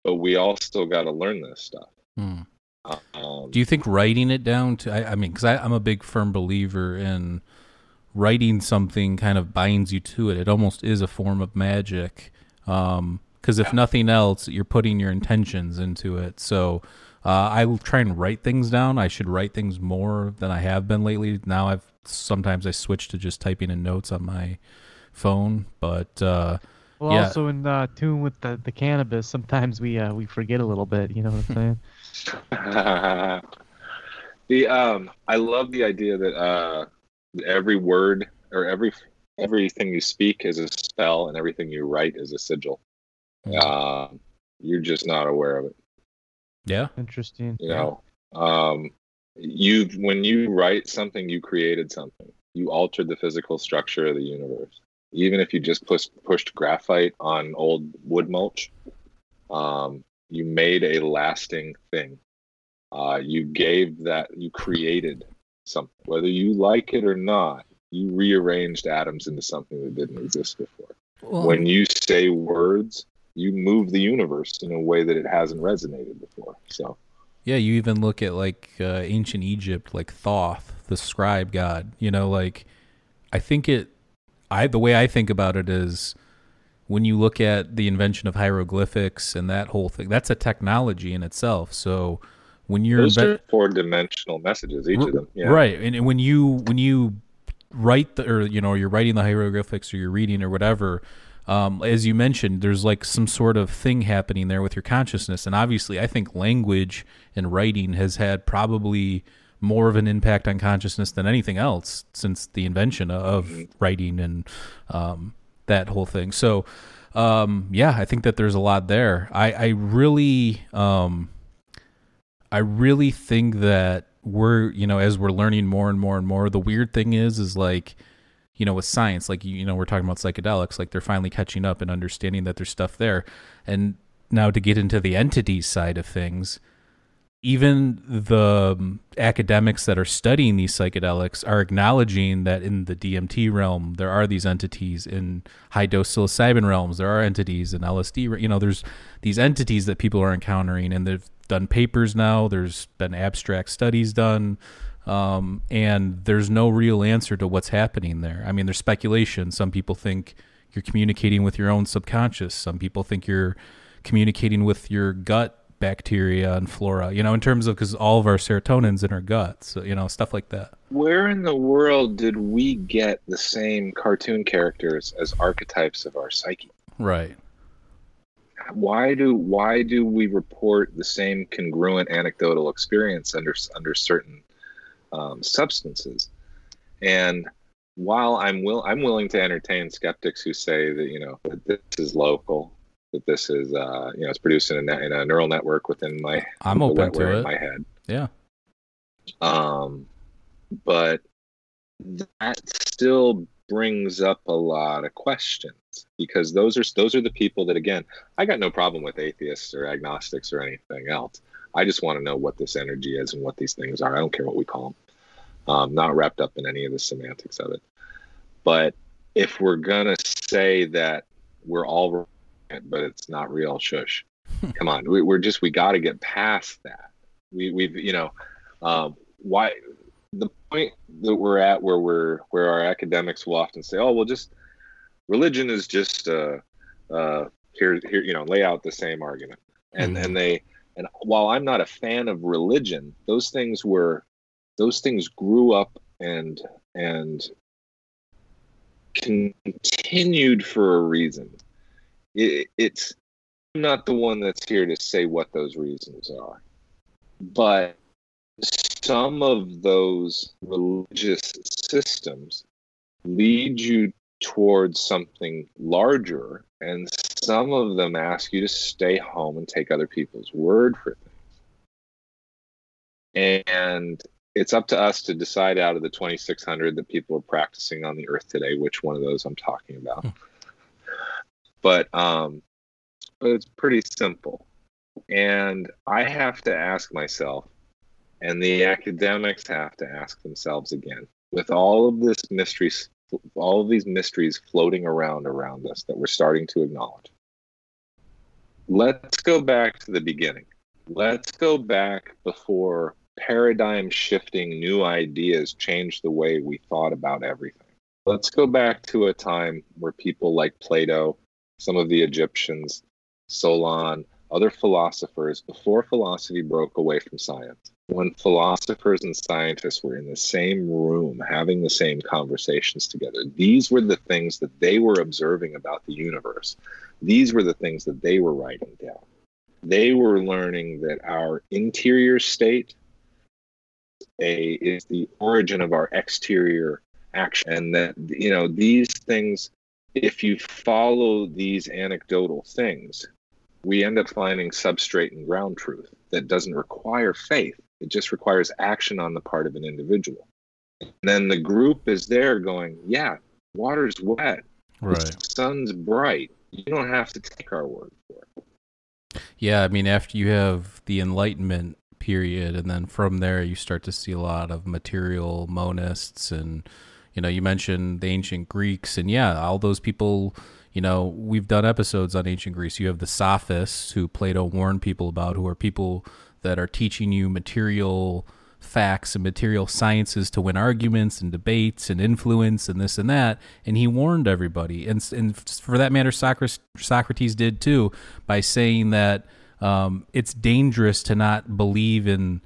but we all still got to learn this stuff. Hmm. Um, Do you think writing it down to? I, I mean, because I'm a big firm believer in writing something kind of binds you to it. It almost is a form of magic um, because if nothing else, you're putting your intentions into it. So uh, I try and write things down. I should write things more than I have been lately. Now I've sometimes I switch to just typing in notes on my phone, but uh, well, yeah. also in uh, tune with the, the cannabis, sometimes we uh, we forget a little bit. You know what I'm saying? the um, I love the idea that uh, every word or every everything you speak is a spell and everything you write is a sigil. Uh, you're just not aware of it. Yeah. Interesting. You know, um, you when you write something, you created something. You altered the physical structure of the universe. Even if you just pushed pushed graphite on old wood mulch, um, you made a lasting thing. Uh, you gave that. You created something, whether you like it or not you rearranged atoms into something that didn't exist before. Well, when you say words, you move the universe in a way that it hasn't resonated before. So, yeah, you even look at like uh, ancient Egypt, like Thoth, the scribe god. You know, like I think it. I the way I think about it is when you look at the invention of hieroglyphics and that whole thing, that's a technology in itself. So when you're those inve- are four dimensional messages, each r- of them. Yeah. Right, and when you when you write the, or you know you're writing the hieroglyphics or you're reading or whatever um, as you mentioned there's like some sort of thing happening there with your consciousness and obviously i think language and writing has had probably more of an impact on consciousness than anything else since the invention of mm-hmm. writing and um, that whole thing so um, yeah i think that there's a lot there i, I really um, i really think that we're you know as we're learning more and more and more the weird thing is is like you know with science like you know we're talking about psychedelics like they're finally catching up and understanding that there's stuff there and now to get into the entities side of things even the um, academics that are studying these psychedelics are acknowledging that in the DMT realm there are these entities in high dose psilocybin realms there are entities in LSD you know there's these entities that people are encountering and they've done papers now. There's been abstract studies done. Um, and there's no real answer to what's happening there. I mean, there's speculation. Some people think you're communicating with your own subconscious. Some people think you're communicating with your gut bacteria and flora, you know, in terms of because all of our serotonin's in our guts, so, you know, stuff like that. Where in the world did we get the same cartoon characters as archetypes of our psyche? Right why do why do we report the same congruent anecdotal experience under under certain um, substances? And while I'm will I'm willing to entertain skeptics who say that you know that this is local, that this is uh, you know it's produced in a, in a neural network within my I'm open to it. my head. Yeah. Um, but that still brings up a lot of questions because those are those are the people that again I got no problem with atheists or agnostics or anything else. I just want to know what this energy is and what these things are. I don't care what we call them. Um, not wrapped up in any of the semantics of it. But if we're gonna say that we're all right, but it's not real, shush. Come on, we, we're just we got to get past that. We we've you know um, why the point that we're at where we're where our academics will often say, oh well, just religion is just uh, uh, here here you know lay out the same argument and Mhm. and they and while I'm not a fan of religion, those things were those things grew up and and continued for a reason. It, it's I'm not the one that's here to say what those reasons are, but some of those religious systems lead you towards something larger, and some of them ask you to stay home and take other people's word for things. And it's up to us to decide out of the 2600 that people are practicing on the earth today which one of those i'm talking about. But um but it's pretty simple. And i have to ask myself and the academics have to ask themselves again with all of this mysteries all of these mysteries floating around around us that we're starting to acknowledge let's go back to the beginning. Let's go back before paradigm shifting new ideas changed the way we thought about everything. Let's go back to a time where people like Plato, some of the Egyptians, Solon, other philosophers, before philosophy broke away from science, when philosophers and scientists were in the same room having the same conversations together, these were the things that they were observing about the universe. These were the things that they were writing down. They were learning that our interior state a is the origin of our exterior action. And that you know these things if you follow these anecdotal things we end up finding substrate and ground truth that doesn't require faith. It just requires action on the part of an individual. And then the group is there going yeah water's wet. Right. the sun's bright. You don't have to take our word for it. Yeah, I mean, after you have the Enlightenment period, and then from there you start to see a lot of material monists, and you know, you mentioned the ancient Greeks, and yeah, all those people. You know, we've done episodes on ancient Greece. You have the sophists, who Plato warned people about, who are people that are teaching you material facts and material sciences to win arguments and debates and influence and this and that. And he warned everybody. And, and for that matter, Socrates, Socrates did too by saying that um, it's dangerous to not believe in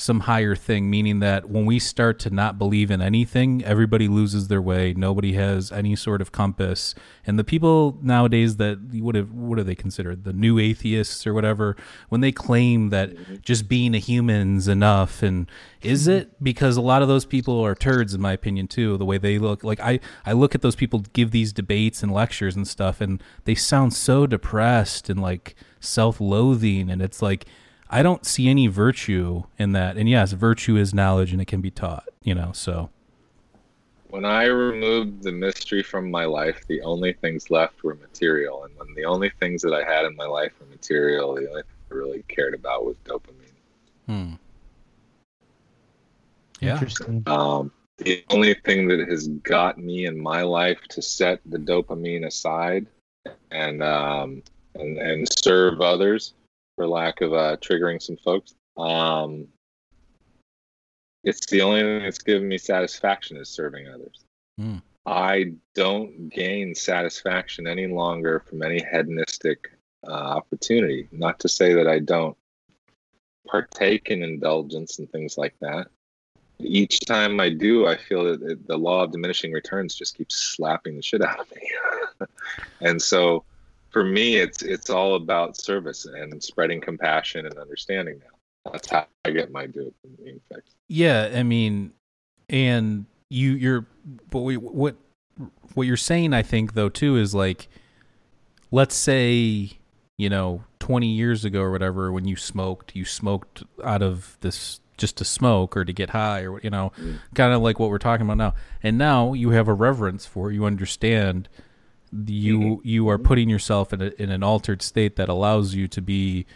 some higher thing, meaning that when we start to not believe in anything, everybody loses their way. Nobody has any sort of compass. And the people nowadays that what have, what are they considered? The new atheists or whatever, when they claim that just being a human's enough, and is it because a lot of those people are turds, in my opinion, too. The way they look, like I, I look at those people give these debates and lectures and stuff, and they sound so depressed and like self-loathing, and it's like I don't see any virtue in that. And yes, virtue is knowledge and it can be taught, you know, so when I removed the mystery from my life, the only things left were material. And when the only things that I had in my life were material, the only thing I really cared about was dopamine. hmm. Yeah. Interesting. Um, the only thing that has got me in my life to set the dopamine aside and um, and and serve others, for lack of uh, triggering some folks, um, it's the only thing that's given me satisfaction is serving others. Hmm. I don't gain satisfaction any longer from any hedonistic uh, opportunity. Not to say that I don't partake in indulgence and things like that. Each time I do, I feel that the law of diminishing returns just keeps slapping the shit out of me. and so, for me, it's it's all about service and spreading compassion and understanding now. That's how I get my dopamine fix. Yeah, I mean, and you, you're, but we, what, what you're saying, I think, though, too, is like, let's say you know, 20 years ago or whatever, when you smoked, you smoked out of this just to smoke or to get high or, you know, mm. kind of like what we're talking about now. And now you have a reverence for, it. you understand you, mm-hmm. you are putting yourself in, a, in an altered state that allows you to be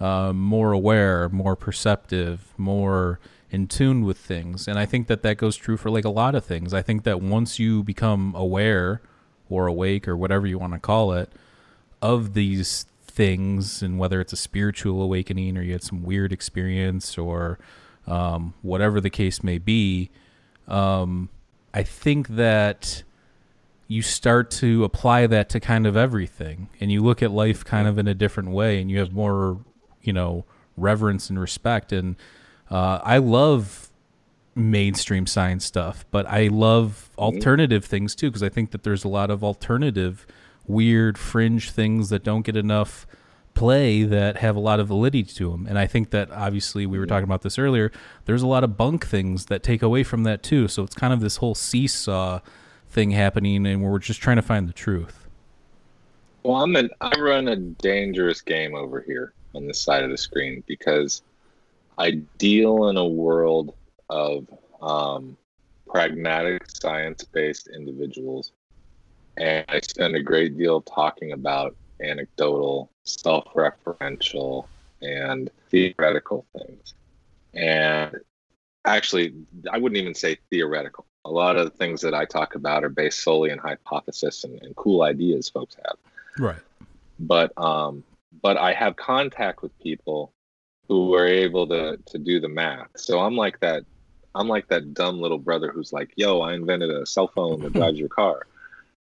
uh, more aware, more perceptive, more in tune with things. And I think that that goes true for like a lot of things. I think that once you become aware or awake or whatever you want to call it of these things and whether it's a spiritual awakening or you had some weird experience or um, whatever the case may be, um, I think that you start to apply that to kind of everything and you look at life kind of in a different way and you have more, you know, reverence and respect. And uh, I love mainstream science stuff, but I love mm-hmm. alternative mm-hmm. things too because I think that there's a lot of alternative, weird, fringe things that don't get enough play that have a lot of validity to them. And I think that obviously we were talking about this earlier. There's a lot of bunk things that take away from that too. So it's kind of this whole seesaw thing happening, and we're just trying to find the truth. Well, I'm an, I run a dangerous game over here on this side of the screen because I deal in a world of um, pragmatic, science based individuals. And I spend a great deal talking about anecdotal, self referential, and theoretical things. And actually, I wouldn't even say theoretical. A lot of the things that I talk about are based solely in hypothesis and, and cool ideas folks have. Right. But um, but I have contact with people who were able to to do the math. So I'm like that I'm like that dumb little brother who's like, "Yo, I invented a cell phone that drives your car."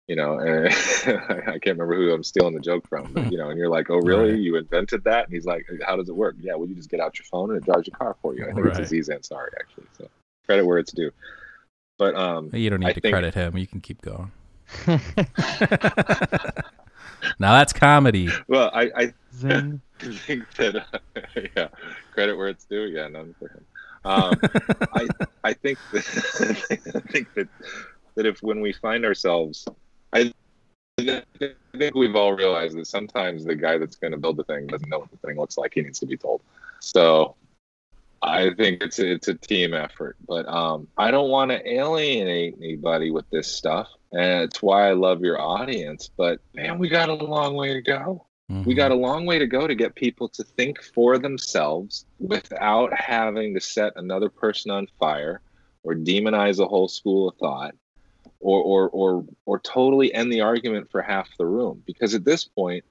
You know, and I can't remember who I'm stealing the joke from, but you know, and you're like, "Oh, really? Right. You invented that?" And he's like, "How does it work?" Yeah, well, you just get out your phone and it drives your car for you. I think right. it's Aziz Ansari actually. So credit where it's due. But um, you don't need I to think... credit him. You can keep going. now that's comedy. Well, I, I think that uh, yeah, credit where it's due. Yeah, none for him. Um, I I think that, I think that that if when we find ourselves, I, I think we've all realized that sometimes the guy that's going to build the thing doesn't know what the thing looks like. He needs to be told. So I think it's a, it's a team effort, but um, I don't want to alienate anybody with this stuff, and it's why I love your audience. But man, we got a long way to go. Mm-hmm. We got a long way to go to get people to think for themselves without having to set another person on fire or demonize a whole school of thought or or or or totally end the argument for half the room because at this point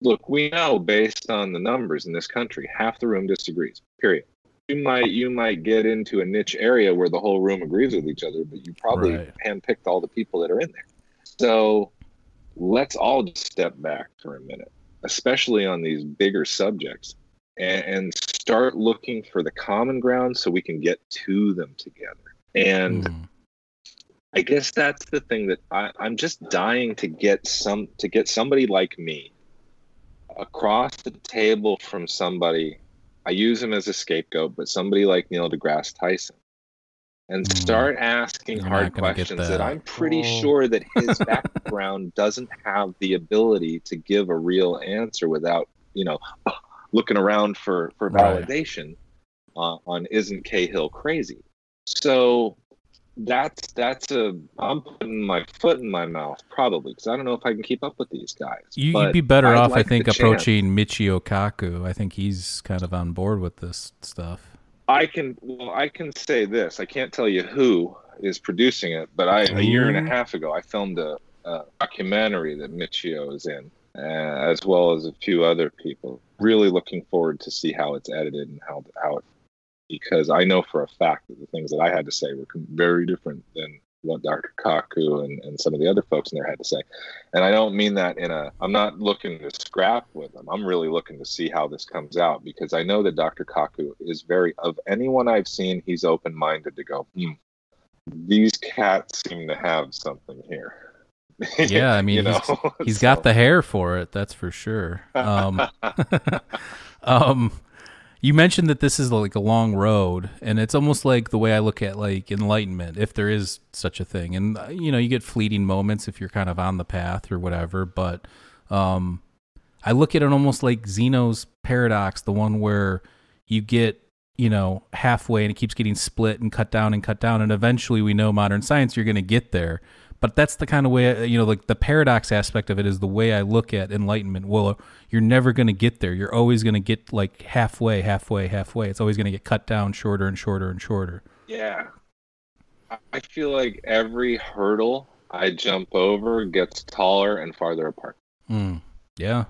look we know based on the numbers in this country half the room disagrees period you might you might get into a niche area where the whole room agrees with each other but you probably right. handpicked all the people that are in there so let's all just step back for a minute especially on these bigger subjects, and, and start looking for the common ground so we can get to them together. And mm. I guess that's the thing that I, I'm just dying to get some to get somebody like me across the table from somebody. I use him as a scapegoat, but somebody like Neil deGrasse Tyson and mm. start asking You're hard questions that. that. I'm pretty oh. sure that his background doesn't have the ability to give a real answer without, you know, looking around for for validation right. uh, on isn't Cahill crazy? So that's that's a I'm putting my foot in my mouth probably because I don't know if I can keep up with these guys. You, would be better I'd off, like I think, approaching Michio Kaku. I think he's kind of on board with this stuff. I can well, I can say this. I can't tell you who is producing it, but I a year and a half ago I filmed a, a documentary that Michio is in, uh, as well as a few other people. Really looking forward to see how it's edited and how how it, because I know for a fact that the things that I had to say were very different than what Dr. Kaku and, and some of the other folks in there had to say. And I don't mean that in a, I'm not looking to scrap with them. I'm really looking to see how this comes out because I know that Dr. Kaku is very, of anyone I've seen, he's open minded to go, hmm, these cats seem to have something here. Yeah, I mean, he's, he's so. got the hair for it, that's for sure. Um, um, you mentioned that this is like a long road and it's almost like the way i look at like enlightenment if there is such a thing and uh, you know you get fleeting moments if you're kind of on the path or whatever but um I look at it almost like Zeno's paradox, the one where you get you know halfway and it keeps getting split and cut down and cut down, and eventually we know modern science you're going to get there. But that's the kind of way you know, like the paradox aspect of it is the way I look at enlightenment. Well, you're never going to get there. You're always going to get like halfway, halfway, halfway. It's always going to get cut down shorter and shorter and shorter. Yeah. I feel like every hurdle I jump over gets taller and farther apart. Mm, yeah.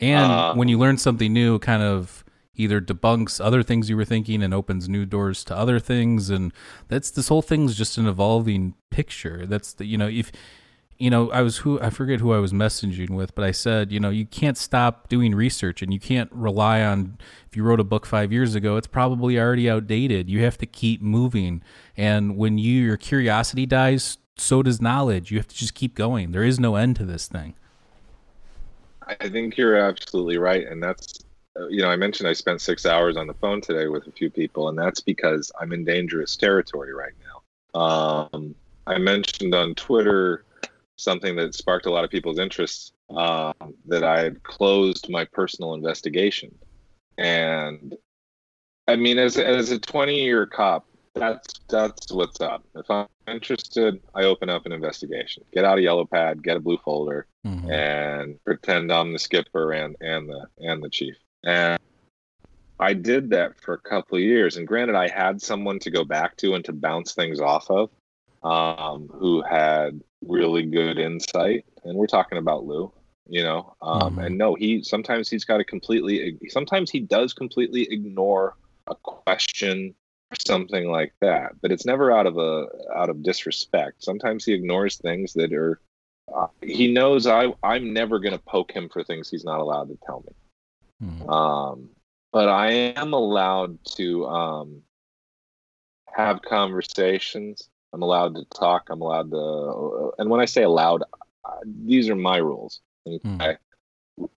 And uh, when you learn something new, kind of either debunks other things you were thinking and opens new doors to other things. And that's this whole thing's just an evolving picture. That's the, you know, if, you know, I was who I forget who I was messaging with, but I said, you know, you can't stop doing research and you can't rely on if you wrote a book 5 years ago, it's probably already outdated. You have to keep moving. And when you your curiosity dies, so does knowledge. You have to just keep going. There is no end to this thing. I think you're absolutely right and that's you know, I mentioned I spent 6 hours on the phone today with a few people and that's because I'm in dangerous territory right now. Um I mentioned on Twitter something that sparked a lot of people's interest um, that I had closed my personal investigation. And I mean, as, as a 20 year cop, that's that's what's up. If I'm interested, I open up an investigation. Get out a yellow pad, get a blue folder, mm-hmm. and pretend I'm the skipper and and the and the chief. And I did that for a couple of years. And granted, I had someone to go back to and to bounce things off of um, who had really good insight. And we're talking about Lou, you know. Um, mm-hmm. And no, he sometimes he's got to completely. Sometimes he does completely ignore a question or something like that. But it's never out of a out of disrespect. Sometimes he ignores things that are. Uh, he knows I I'm never going to poke him for things he's not allowed to tell me. Mm-hmm. Um, but I am allowed to um, have conversations I'm allowed to talk. I'm allowed to, and when I say allowed, these are my rules. Mm. I,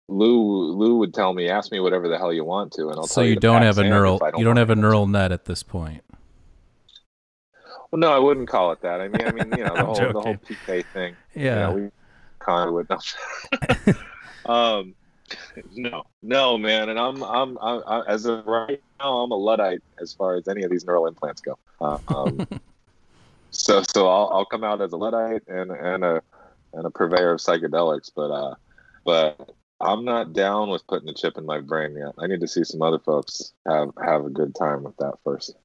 Lou Lou would tell me, ask me whatever the hell you want to, and I'll. So you, you don't have a neural. Don't you don't have a neural net at this point. Well, no, I wouldn't call it that. I mean, I mean, you know, the whole joking. the whole PK thing. Yeah, you know, we conduit. No. um, no, no, man, and I'm, I'm, I'm, I, as of right now, I'm a luddite as far as any of these neural implants go. Uh, um, so so I'll I'll come out as a luddite and and a and a purveyor of psychedelics, but uh, but I'm not down with putting a chip in my brain yet. I need to see some other folks have have a good time with that first.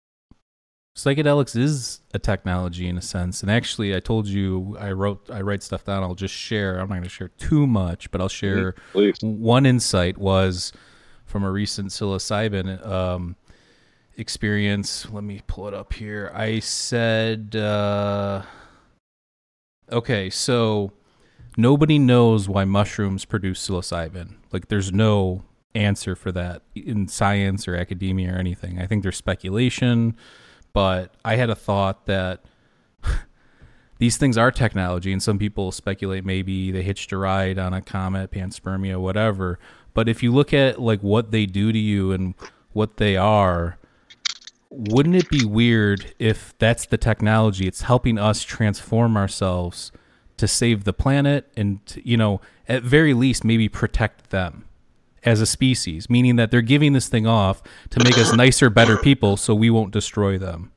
Psychedelics is a technology in a sense, and actually, I told you I wrote I write stuff down. I'll just share. I'm not going to share too much, but I'll share. Please. One insight was from a recent psilocybin. Um, experience. Let me pull it up here. I said, uh, okay, so nobody knows why mushrooms produce psilocybin. Like, there's no answer for that in science or academia or anything. I think there's speculation, but I had a thought that these things are technology, and some people speculate maybe they hitched a ride on a comet, panspermia, whatever. But if you look at like what they do to you and what they are, wouldn't it be weird if that's the technology? It's helping us transform ourselves to save the planet and, you know, at very least, maybe protect them as a species, meaning that they're giving this thing off to make us nicer, better people so we won't destroy them.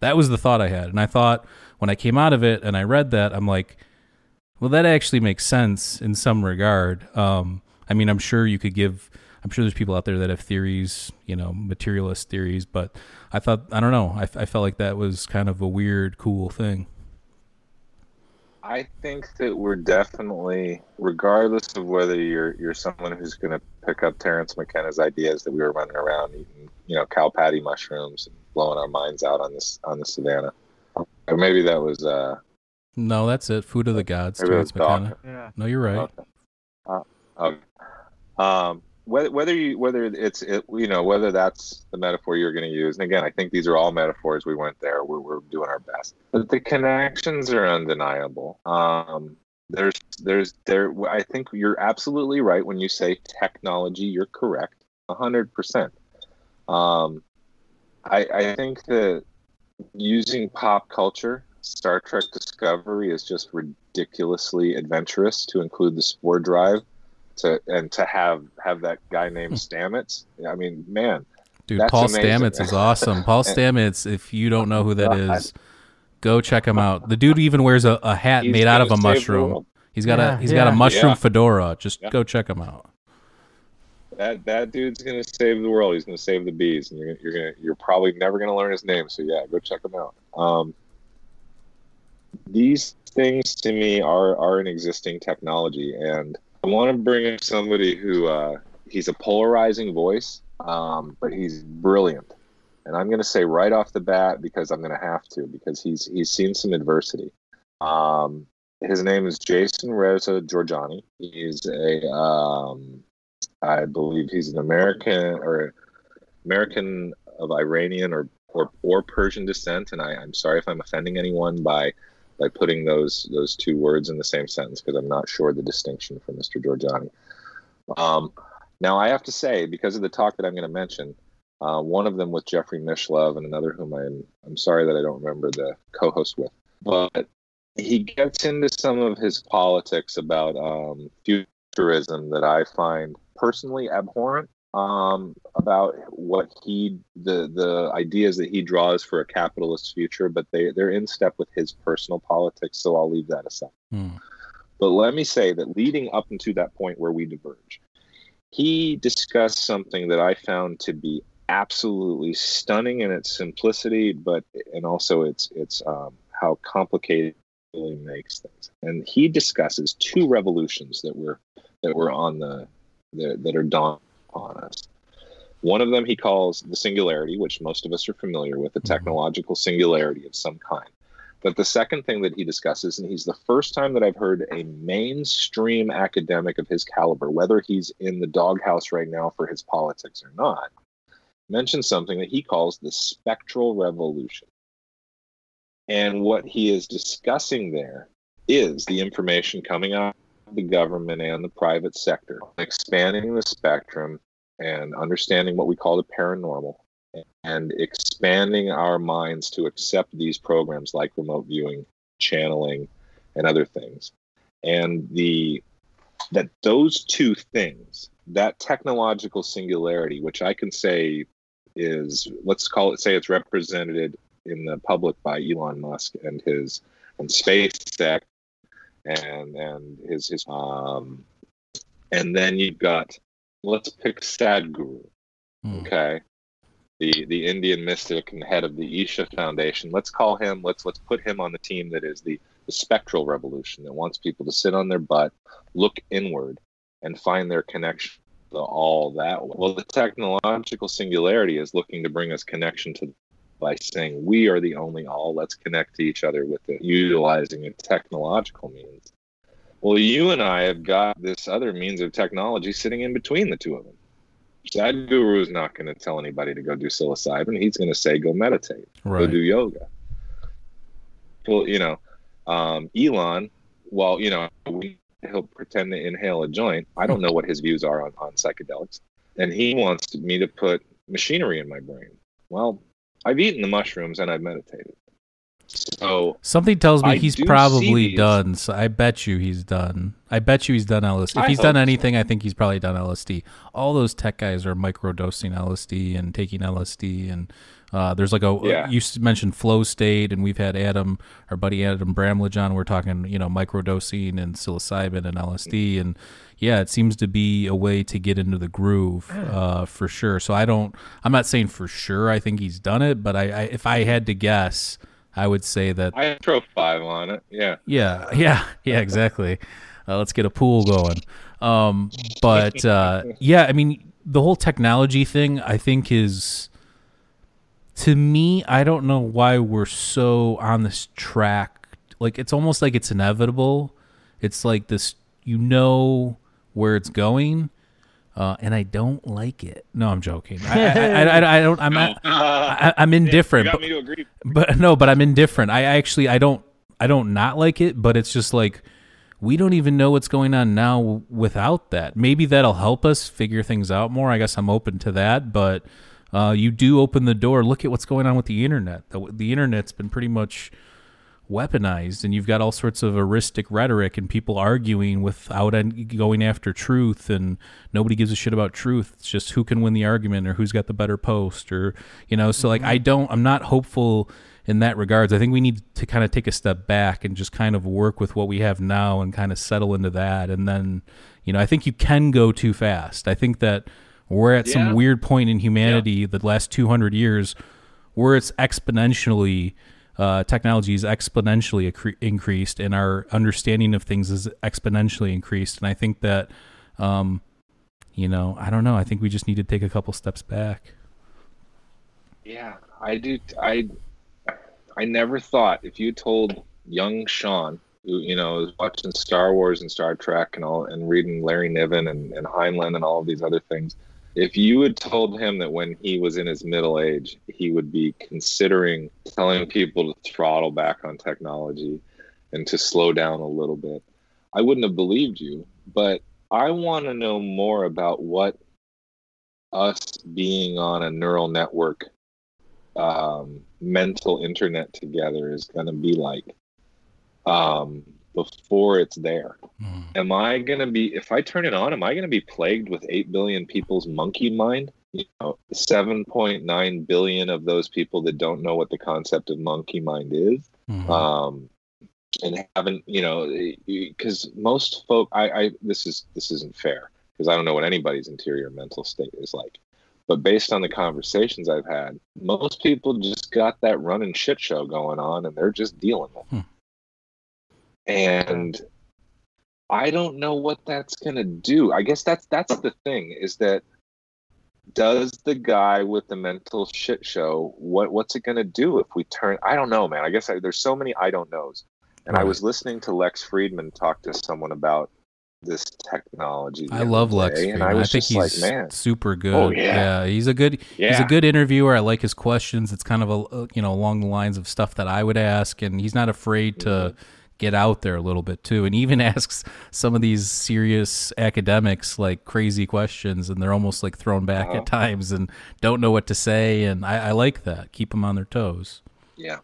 That was the thought I had. And I thought when I came out of it and I read that, I'm like, well, that actually makes sense in some regard. Um, I mean, I'm sure you could give I'm sure there's people out there that have theories, you know, materialist theories, but I thought, I don't know, I, I felt like that was kind of a weird, cool thing. I think that we're definitely, regardless of whether you're you're someone who's going to pick up Terence McKenna's ideas that we were running around eating, you know, cow patty mushrooms and blowing our minds out on this on the savannah, or maybe that was. uh No, that's it. Food of the gods, Terence McKenna. Yeah. No, you're right. Okay. Uh, okay. Um, whether whether you whether it's it, you know whether that's the metaphor you're going to use and again i think these are all metaphors. We went there. We're, we're doing our best. But the connections are undeniable. Um there's there's there i think you're absolutely right when you say technology. You're correct. 100% um i i think that using pop culture star trek discovery is just ridiculously adventurous to include the spore drive to and to have have that guy Hmm. named Stamets. I mean, man, Dude, That's Paul amazing. Stamets is awesome. Paul Stamets, if you don't know who that is, go check him out. The dude even wears a, a hat He's made out of a gonna save the mushroom. world. He's got a Yeah, he's got a mushroom Yeah. fedora. Just Yeah. go check him out. that that dude's gonna save the world. He's gonna save the bees, and you're gonna, you're gonna you're probably never gonna learn his name. So yeah, go check him out. Um, these things to me are are an existing technology, and I want to bring in somebody who uh, he's a polarizing voice, um, but he's brilliant. And I'm gonna say right off the bat because I'm gonna have to because he's he's seen some adversity. Um, his name is Jason Reza Jorjani. He's a um, I believe he's an American or American of Iranian or or, or Persian descent, and I, I'm sorry if I'm offending anyone by by putting those those two words in the same sentence because I'm not sure the distinction for Mr. Jorjani. Um, now I have to say because of the talk that I'm going to mention, uh, one of them with Jeffrey Mishlove and another whom I'm I'm sorry that I don't remember the co-host with, but he gets into some of his politics about um, futurism that I find personally abhorrent um, about what he the the ideas that he draws for a capitalist future, but they they're in step with his personal politics. So I'll leave that aside. Hmm. But let me say that leading up into that point where we diverge, he discussed something that I found to be absolutely stunning in its simplicity, but and also its its um, how complicated it really makes things. And he discusses two revolutions that were that were on the that, that are dawned upon us. One of them he calls the singularity, which most of us are familiar with, a Mhm. technological singularity of some kind. But the second thing that he discusses, and he's the first time that I've heard a mainstream academic of his caliber, whether he's in the doghouse right now for his politics or not, mention something that he calls the spectral revolution. And what he is discussing there is the information coming out the government and the private sector, expanding the spectrum and understanding what we call the paranormal and expanding our minds to accept these programs like remote viewing, channeling, and other things. And the that those two things, that technological singularity, which I can say is let's call it say it's represented in the public by Elon Musk and his and SpaceX and and his his um and then you've got let's pick Sadhguru Hmm. okay? The the indian mystic and head of the isha foundation. Let's call him let's let's put him on the team that is the the spectral revolution that wants people to sit on their butt look inward and find their connection to all that. Well the technological singularity is looking to bring us connection to by saying we are the only all let's connect to each other with it utilizing a technological means well you and i have got this other means of technology sitting in between the two of them Sadhguru is not going to tell anybody to go do psilocybin. He's going to say go meditate, go do yoga. Well, you know, um, Elon, well, you know, we, he'll pretend to inhale a joint. I don't know what his views are on, on psychedelics, and he wants me to put machinery in my brain. Well, I've eaten the mushrooms and I've meditated. So Something tells me I he's probably done. So I bet you he's done. I bet you he's done LSD. If I he's done hope so. anything, I think he's probably done LSD. All those tech guys are microdosing LSD and taking LSD, and uh, there's like a Yeah. you mentioned flow state, and we've had Adam, our buddy Adam Bramlage on. We're talking, you know, microdosing and psilocybin and LSD, and yeah, it seems to be a way to get into the groove uh, for sure. So I don't. I'm not saying for sure. I think he's done it, but I, I if I had to guess. I would say that I throw five on it. Yeah. yeah, yeah, yeah, exactly. Uh, let's get a pool going. Um, but uh, yeah, I mean, the whole technology thing, I think, is to me. I don't know why we're so on this track. Like, it's almost like it's inevitable. It's like this, you know, where it's going. Uh, and I don't like it. No, I'm joking. I, I, I, I don't. I'm not. I, I'm indifferent. You got but- me to agree. but no but i'm indifferent i actually i don't i don't not like it but it's just like we don't even know what's going on now without that maybe that'll help us figure things out more i guess i'm open to that but uh, you do open the door. Look at what's going on with the internet. The, the internet's been pretty much weaponized and you've got all sorts of heuristic rhetoric and people arguing without going after truth and nobody gives a shit about truth. It's just who can win the argument or who's got the better post or you know so like i mm-hmm. don't i'm not hopeful in that regards. I think we need to kind of take a step back and just kind of work with what we have now and kind of settle into that. And then you know i think you can go too fast. I think that we're at yeah. some weird point in humanity yeah. the last 200 years where it's exponentially uh, technology is exponentially accre- increased and our understanding of things is exponentially increased. And I think that, um, you know, I don't know. I think we just need to take a couple steps back. Yeah, I do. I I never thought if you told young Sean, who you know is watching Star Wars and Star Trek and all, and reading Larry Niven and, and Heinlein and all of these other things, if you had told him that when he was in his middle age, he would be considering telling people to throttle back on technology and to slow down a little bit, I wouldn't have believed you. But I want to know more about what us being on a neural network, um, mental internet together is going to be like. Um, before it's there. Mm. Am I going to be, if I turn it on, am I going to be plagued with 8 billion people's monkey mind? You know, 7.9 billion of those people that don't know what the concept of monkey mind is. Mm. Um, and haven't, you know, because most folk, I, I, this is, this isn't fair because I don't know what anybody's interior mental state is like. But based on the conversations I've had, most people just got that running shit show going on and they're just dealing with it. Hmm. And I don't know what that's going to do. I guess that's that's the thing is that does the guy with the mental shit show what what's it going to do if we turn I don't know, man. I guess I, there's so many I don't knows. And right. I was listening to Lex Fridman talk to someone about this technology. I love Lex. And I, I think he's like, man, super good. Oh, yeah. yeah. he's a good yeah. he's a good interviewer. I like his questions. It's kind of a you know along the lines of stuff that I would ask, and he's not afraid to. Mm-hmm get out there a little bit too and even asks some of these serious academics like crazy questions and they're almost like thrown back uh-huh. at times and don't know what to say and I, I like that keep them on their toes yeah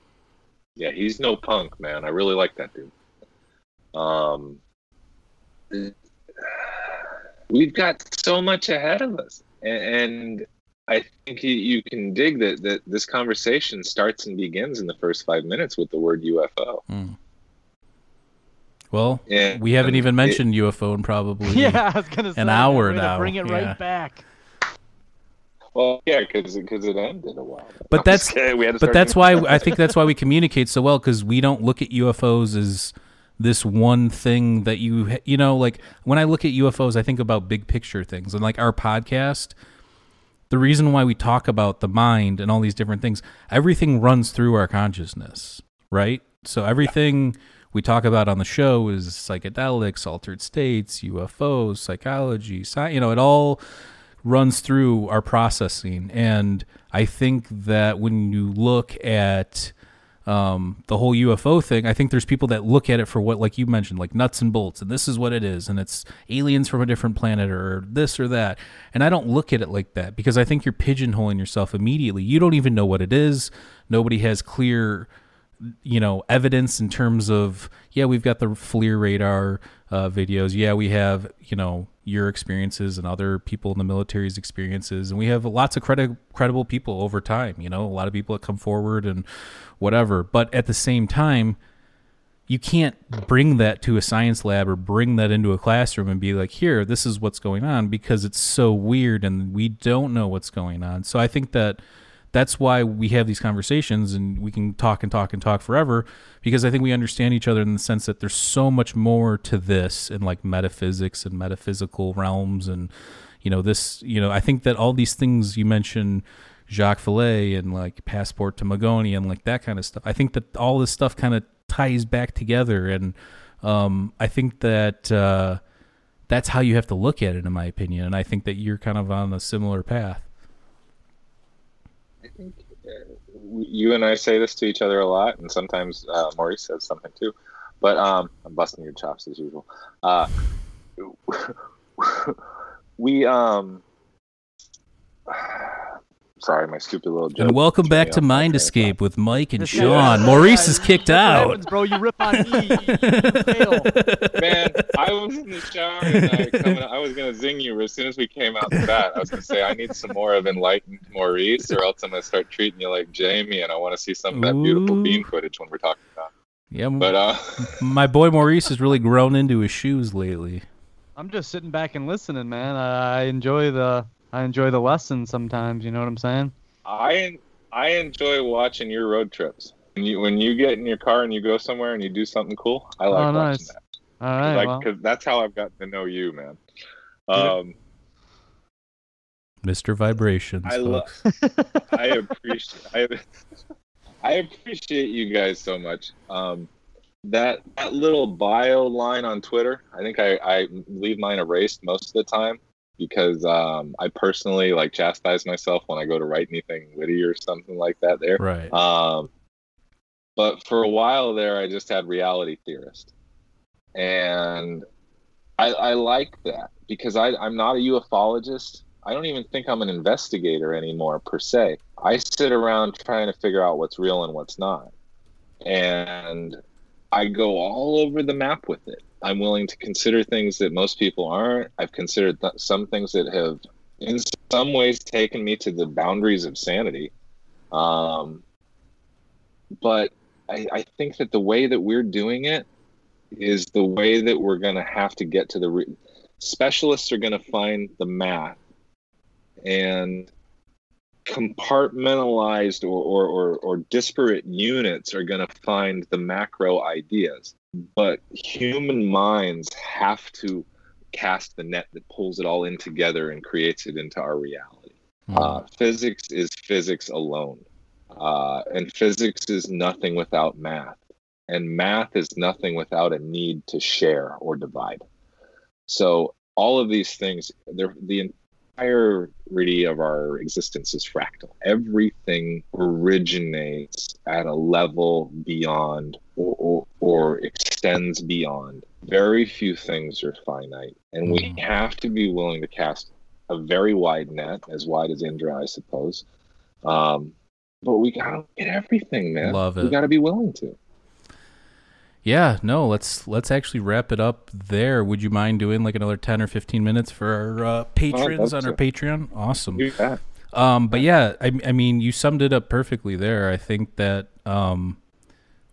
yeah he's no punk man i really like that dude um we've got so much ahead of us and, I think you, can dig that, that this conversation starts and begins in the first five minutes with the word UFO. Mm. Well, and, we haven't even mentioned it, UFO in probably yeah, I was gonna say, an hour now. Bring it yeah. right back. Well, yeah, because because it ended a while. But that's but that's why I think that's why we communicate so well because we don't look at UFOs as this one thing that you you know like when I look at UFOs I think about big picture things and like our podcast the reason why we talk about the mind and all these different things everything runs through our consciousness right so everything yeah we talk about on the show is psychedelics, altered states, UFOs, psychology, sci- you know, it all runs through our processing. And I think that when you look at um, the whole UFO thing, I think there's people that look at it for what, like you mentioned, like nuts and bolts, and this is what it is, and it's aliens from a different planet or this or that. And I don't look at it like that because I think you're pigeonholing yourself immediately. You don't even know what it is. Nobody has clear you know evidence in terms of yeah we've got the FLIR radar uh, videos. Yeah we have you know your experiences and other people in the military's experiences. And we have lots of credi- credible people over time you know a lot of people that come forward and whatever. But at the same time you can't bring that to a science lab or bring that into a classroom and be like here this is what's going on because it's so weird and we don't know what's going on. So i think that that's why we have these conversations and we can talk and talk and talk forever because I think we understand each other in the sense that there's so much more to this in like metaphysics and metaphysical realms and you know this you know I think that all these things you mentioned Jacques Vallée and like Passport to Magonia and like that kind of stuff I think that all this stuff kind of ties back together and um, I think that uh, that's how you have to look at it in my opinion and I think that you're kind of on a similar path think uh, you and I say this to each other a lot, and sometimes uh, Maurice says something too. But um, I'm busting your chops as usual. Uh, we um, Sorry, my stupid little joke. And welcome back to Mind Escape with Mike and Sean. Maurice is kicked out. happens, bro. You rip on me. You, you fail. Man, I was in the shower tonight coming I was gonna zing you as soon as we came out the bat. I was gonna say I need some more of enlightened Maurice, or else I'm gonna start treating you like Jamie, and I want to see some of that beautiful Ooh. bean footage when we're talking about. Yeah, But uh, my boy Maurice has really grown into his shoes lately. I'm just sitting back and listening, man. I, I enjoy the I enjoy the lessons sometimes. You know what I'm saying? I I enjoy watching your road trips. When you when you get in your car and you go somewhere and you do something cool, I like Oh, watching that. All right. like well, because that's how I've gotten to know you, man. Um, Mr. Vibrations. I lo- folks. I appreciate I, I appreciate you guys so much. Um, that that little bio line on Twitter, I think I, I leave mine erased most of the time because um, I personally like chastise myself when I go to write anything witty or something like that there. right. Um, but for a while there, I just had reality theorist, and I, I like that because I, I'm not a ufologist. I don't even think I'm an investigator anymore per se. I sit around trying to figure out what's real and what's not, and I go all over the map with it. I'm willing to consider things that most people aren't. I've considered th- some things that have, in some ways, taken me to the boundaries of sanity. Um, but I, I think that the way that we're doing it is the way that we're going to have to get to the re- specialists are going to find the math and compartmentalized or, or, or, or disparate units are going to find the macro ideas but human minds have to cast the net that pulls it all in together and creates it into our reality. Uh, physics is physics alone. Uh, and physics is nothing without math. And math is nothing without a need to share or divide. So all of these things they're the entirety of our existence is fractal. Everything originates at a level beyond or, or, or extends beyond. Very few things are finite and we Mhm. have to be willing to cast a very wide net as wide as indra i suppose. Um, but we gotta get everything man. Love it. we gotta be willing to Yeah, no, let's let's actually wrap it up there. Would you mind doing like another 10 or 15 minutes for our uh, patrons on our. Patreon? Awesome. that Um, but yeah, I, I mean, you summed it up perfectly there. I think that um,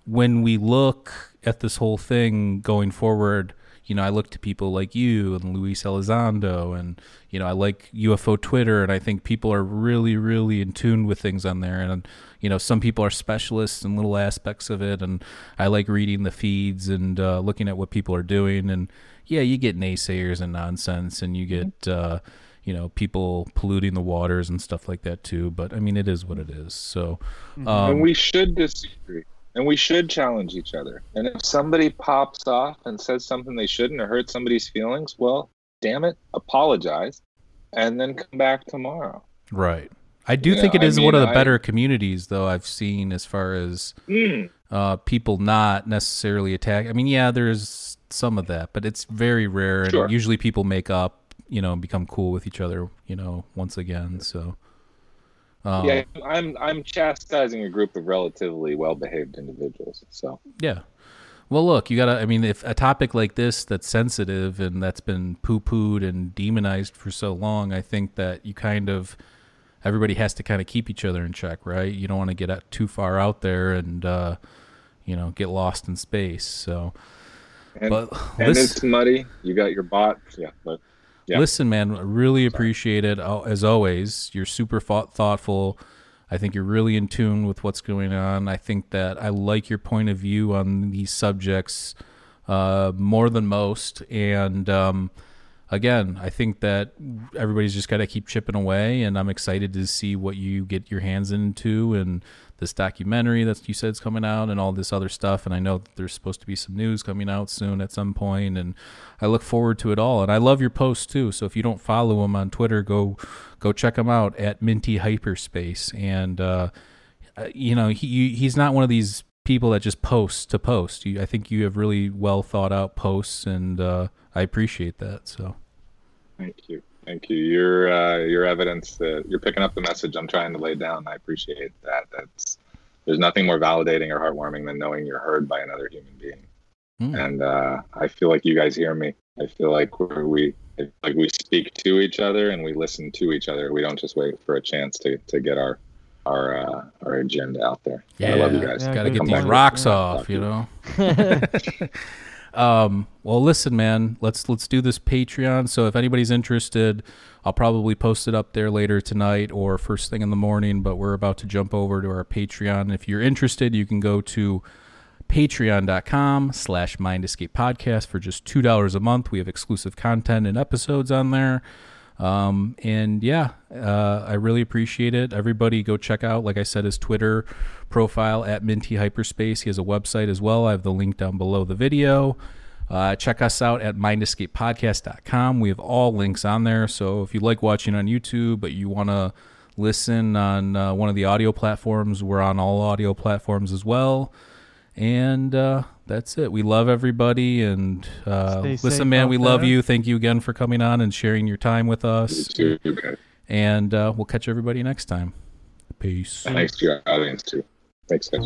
when we look at this whole thing going forward, you know, I look to people like you and Luis Elizondo, and you know, I like UFO Twitter, and I think people are really, really in tune with things on there. And you know, some people are specialists in little aspects of it, and I like reading the feeds and uh, looking at what people are doing. And yeah, you get naysayers and nonsense, and you get. Uh, you know, people polluting the waters and stuff like that too. But I mean, it is what it is. So, and um, we should disagree and we should challenge each other and if somebody pops off and says something they shouldn't or hurt somebody's feelings well damn it apologize and then come back tomorrow right. I do Yeah, think it is I is one of mean, the I- better communities, though I've seen as far as Mm, uh, people not necessarily attack. I mean, yeah, there's some of that, but it's very rare, and Sure. usually people make up, you know, and become cool with each other, you know, once again. So, um, yeah i'm i'm chastising a group of relatively well-behaved individuals so Yeah. Well, look, you gotta. I mean, if a topic like this that's sensitive and that's been poo-pooed and demonized for so long, I think that you kind of everybody has to kind of keep each other in check, right? You don't want to get out too far out there and uh, you know get lost in space. So, and, but and listen, it's muddy you got your bots yeah but yeah. listen, man, really appreciate it as always. You're super thoughtful. I think you're really in tune with what's going on. I think that I like your point of view on these subjects uh, more than most. And um, again, I think that everybody's just got to keep chipping away. And I'm excited to see what you get your hands into and this documentary that you said is coming out and all this other stuff. And I know there's supposed to be some news coming out soon at some point, and I look forward to it all. And I love your posts too. So if you don't follow him on Twitter, go go check him out at Minty Hyperspace. And uh, you know he he's not one of these people that just posts to post. You, I think you have really well thought out posts, and uh, I appreciate that. So thank you Thank you. Your uh, your evidence that you're picking up the message I'm trying to lay down. I appreciate that. That's there's nothing more validating or heartwarming than knowing you're heard by another human being. Hmm. And uh, I feel like you guys hear me. I feel like we're, we like we speak to each other and we listen to each other. We don't just wait for a chance to, to get our our uh, our agenda out there. Yeah, I love you guys. Yeah, Got to get these rocks Yeah. off, you know. um, well, listen, man. Let's let's do this Patreon. So if anybody's interested, I'll probably post it up there later tonight or first thing in the morning. But we're about to jump over to our Patreon. If you're interested, you can go to patreon.com slash mind escape podcast for just two dollars a month we have exclusive content and episodes on there um, and yeah uh, i really appreciate it. Everybody go check out like i said his twitter profile at minty hyperspace. He has a website as well. I have the link down below the video. Uh, check us out at mindescapepodcast.com we have all links on there. So if you like watching on youtube but you want to listen on uh, one of the audio platforms we're on all audio platforms as well. And uh, that's it. We love everybody. And uh, listen, man, we love there. you. Thank you again for coming on and sharing your time with You us. too, guys. And uh, we'll catch everybody next time. Peace. Thanks to your audience too. Thanks, guys.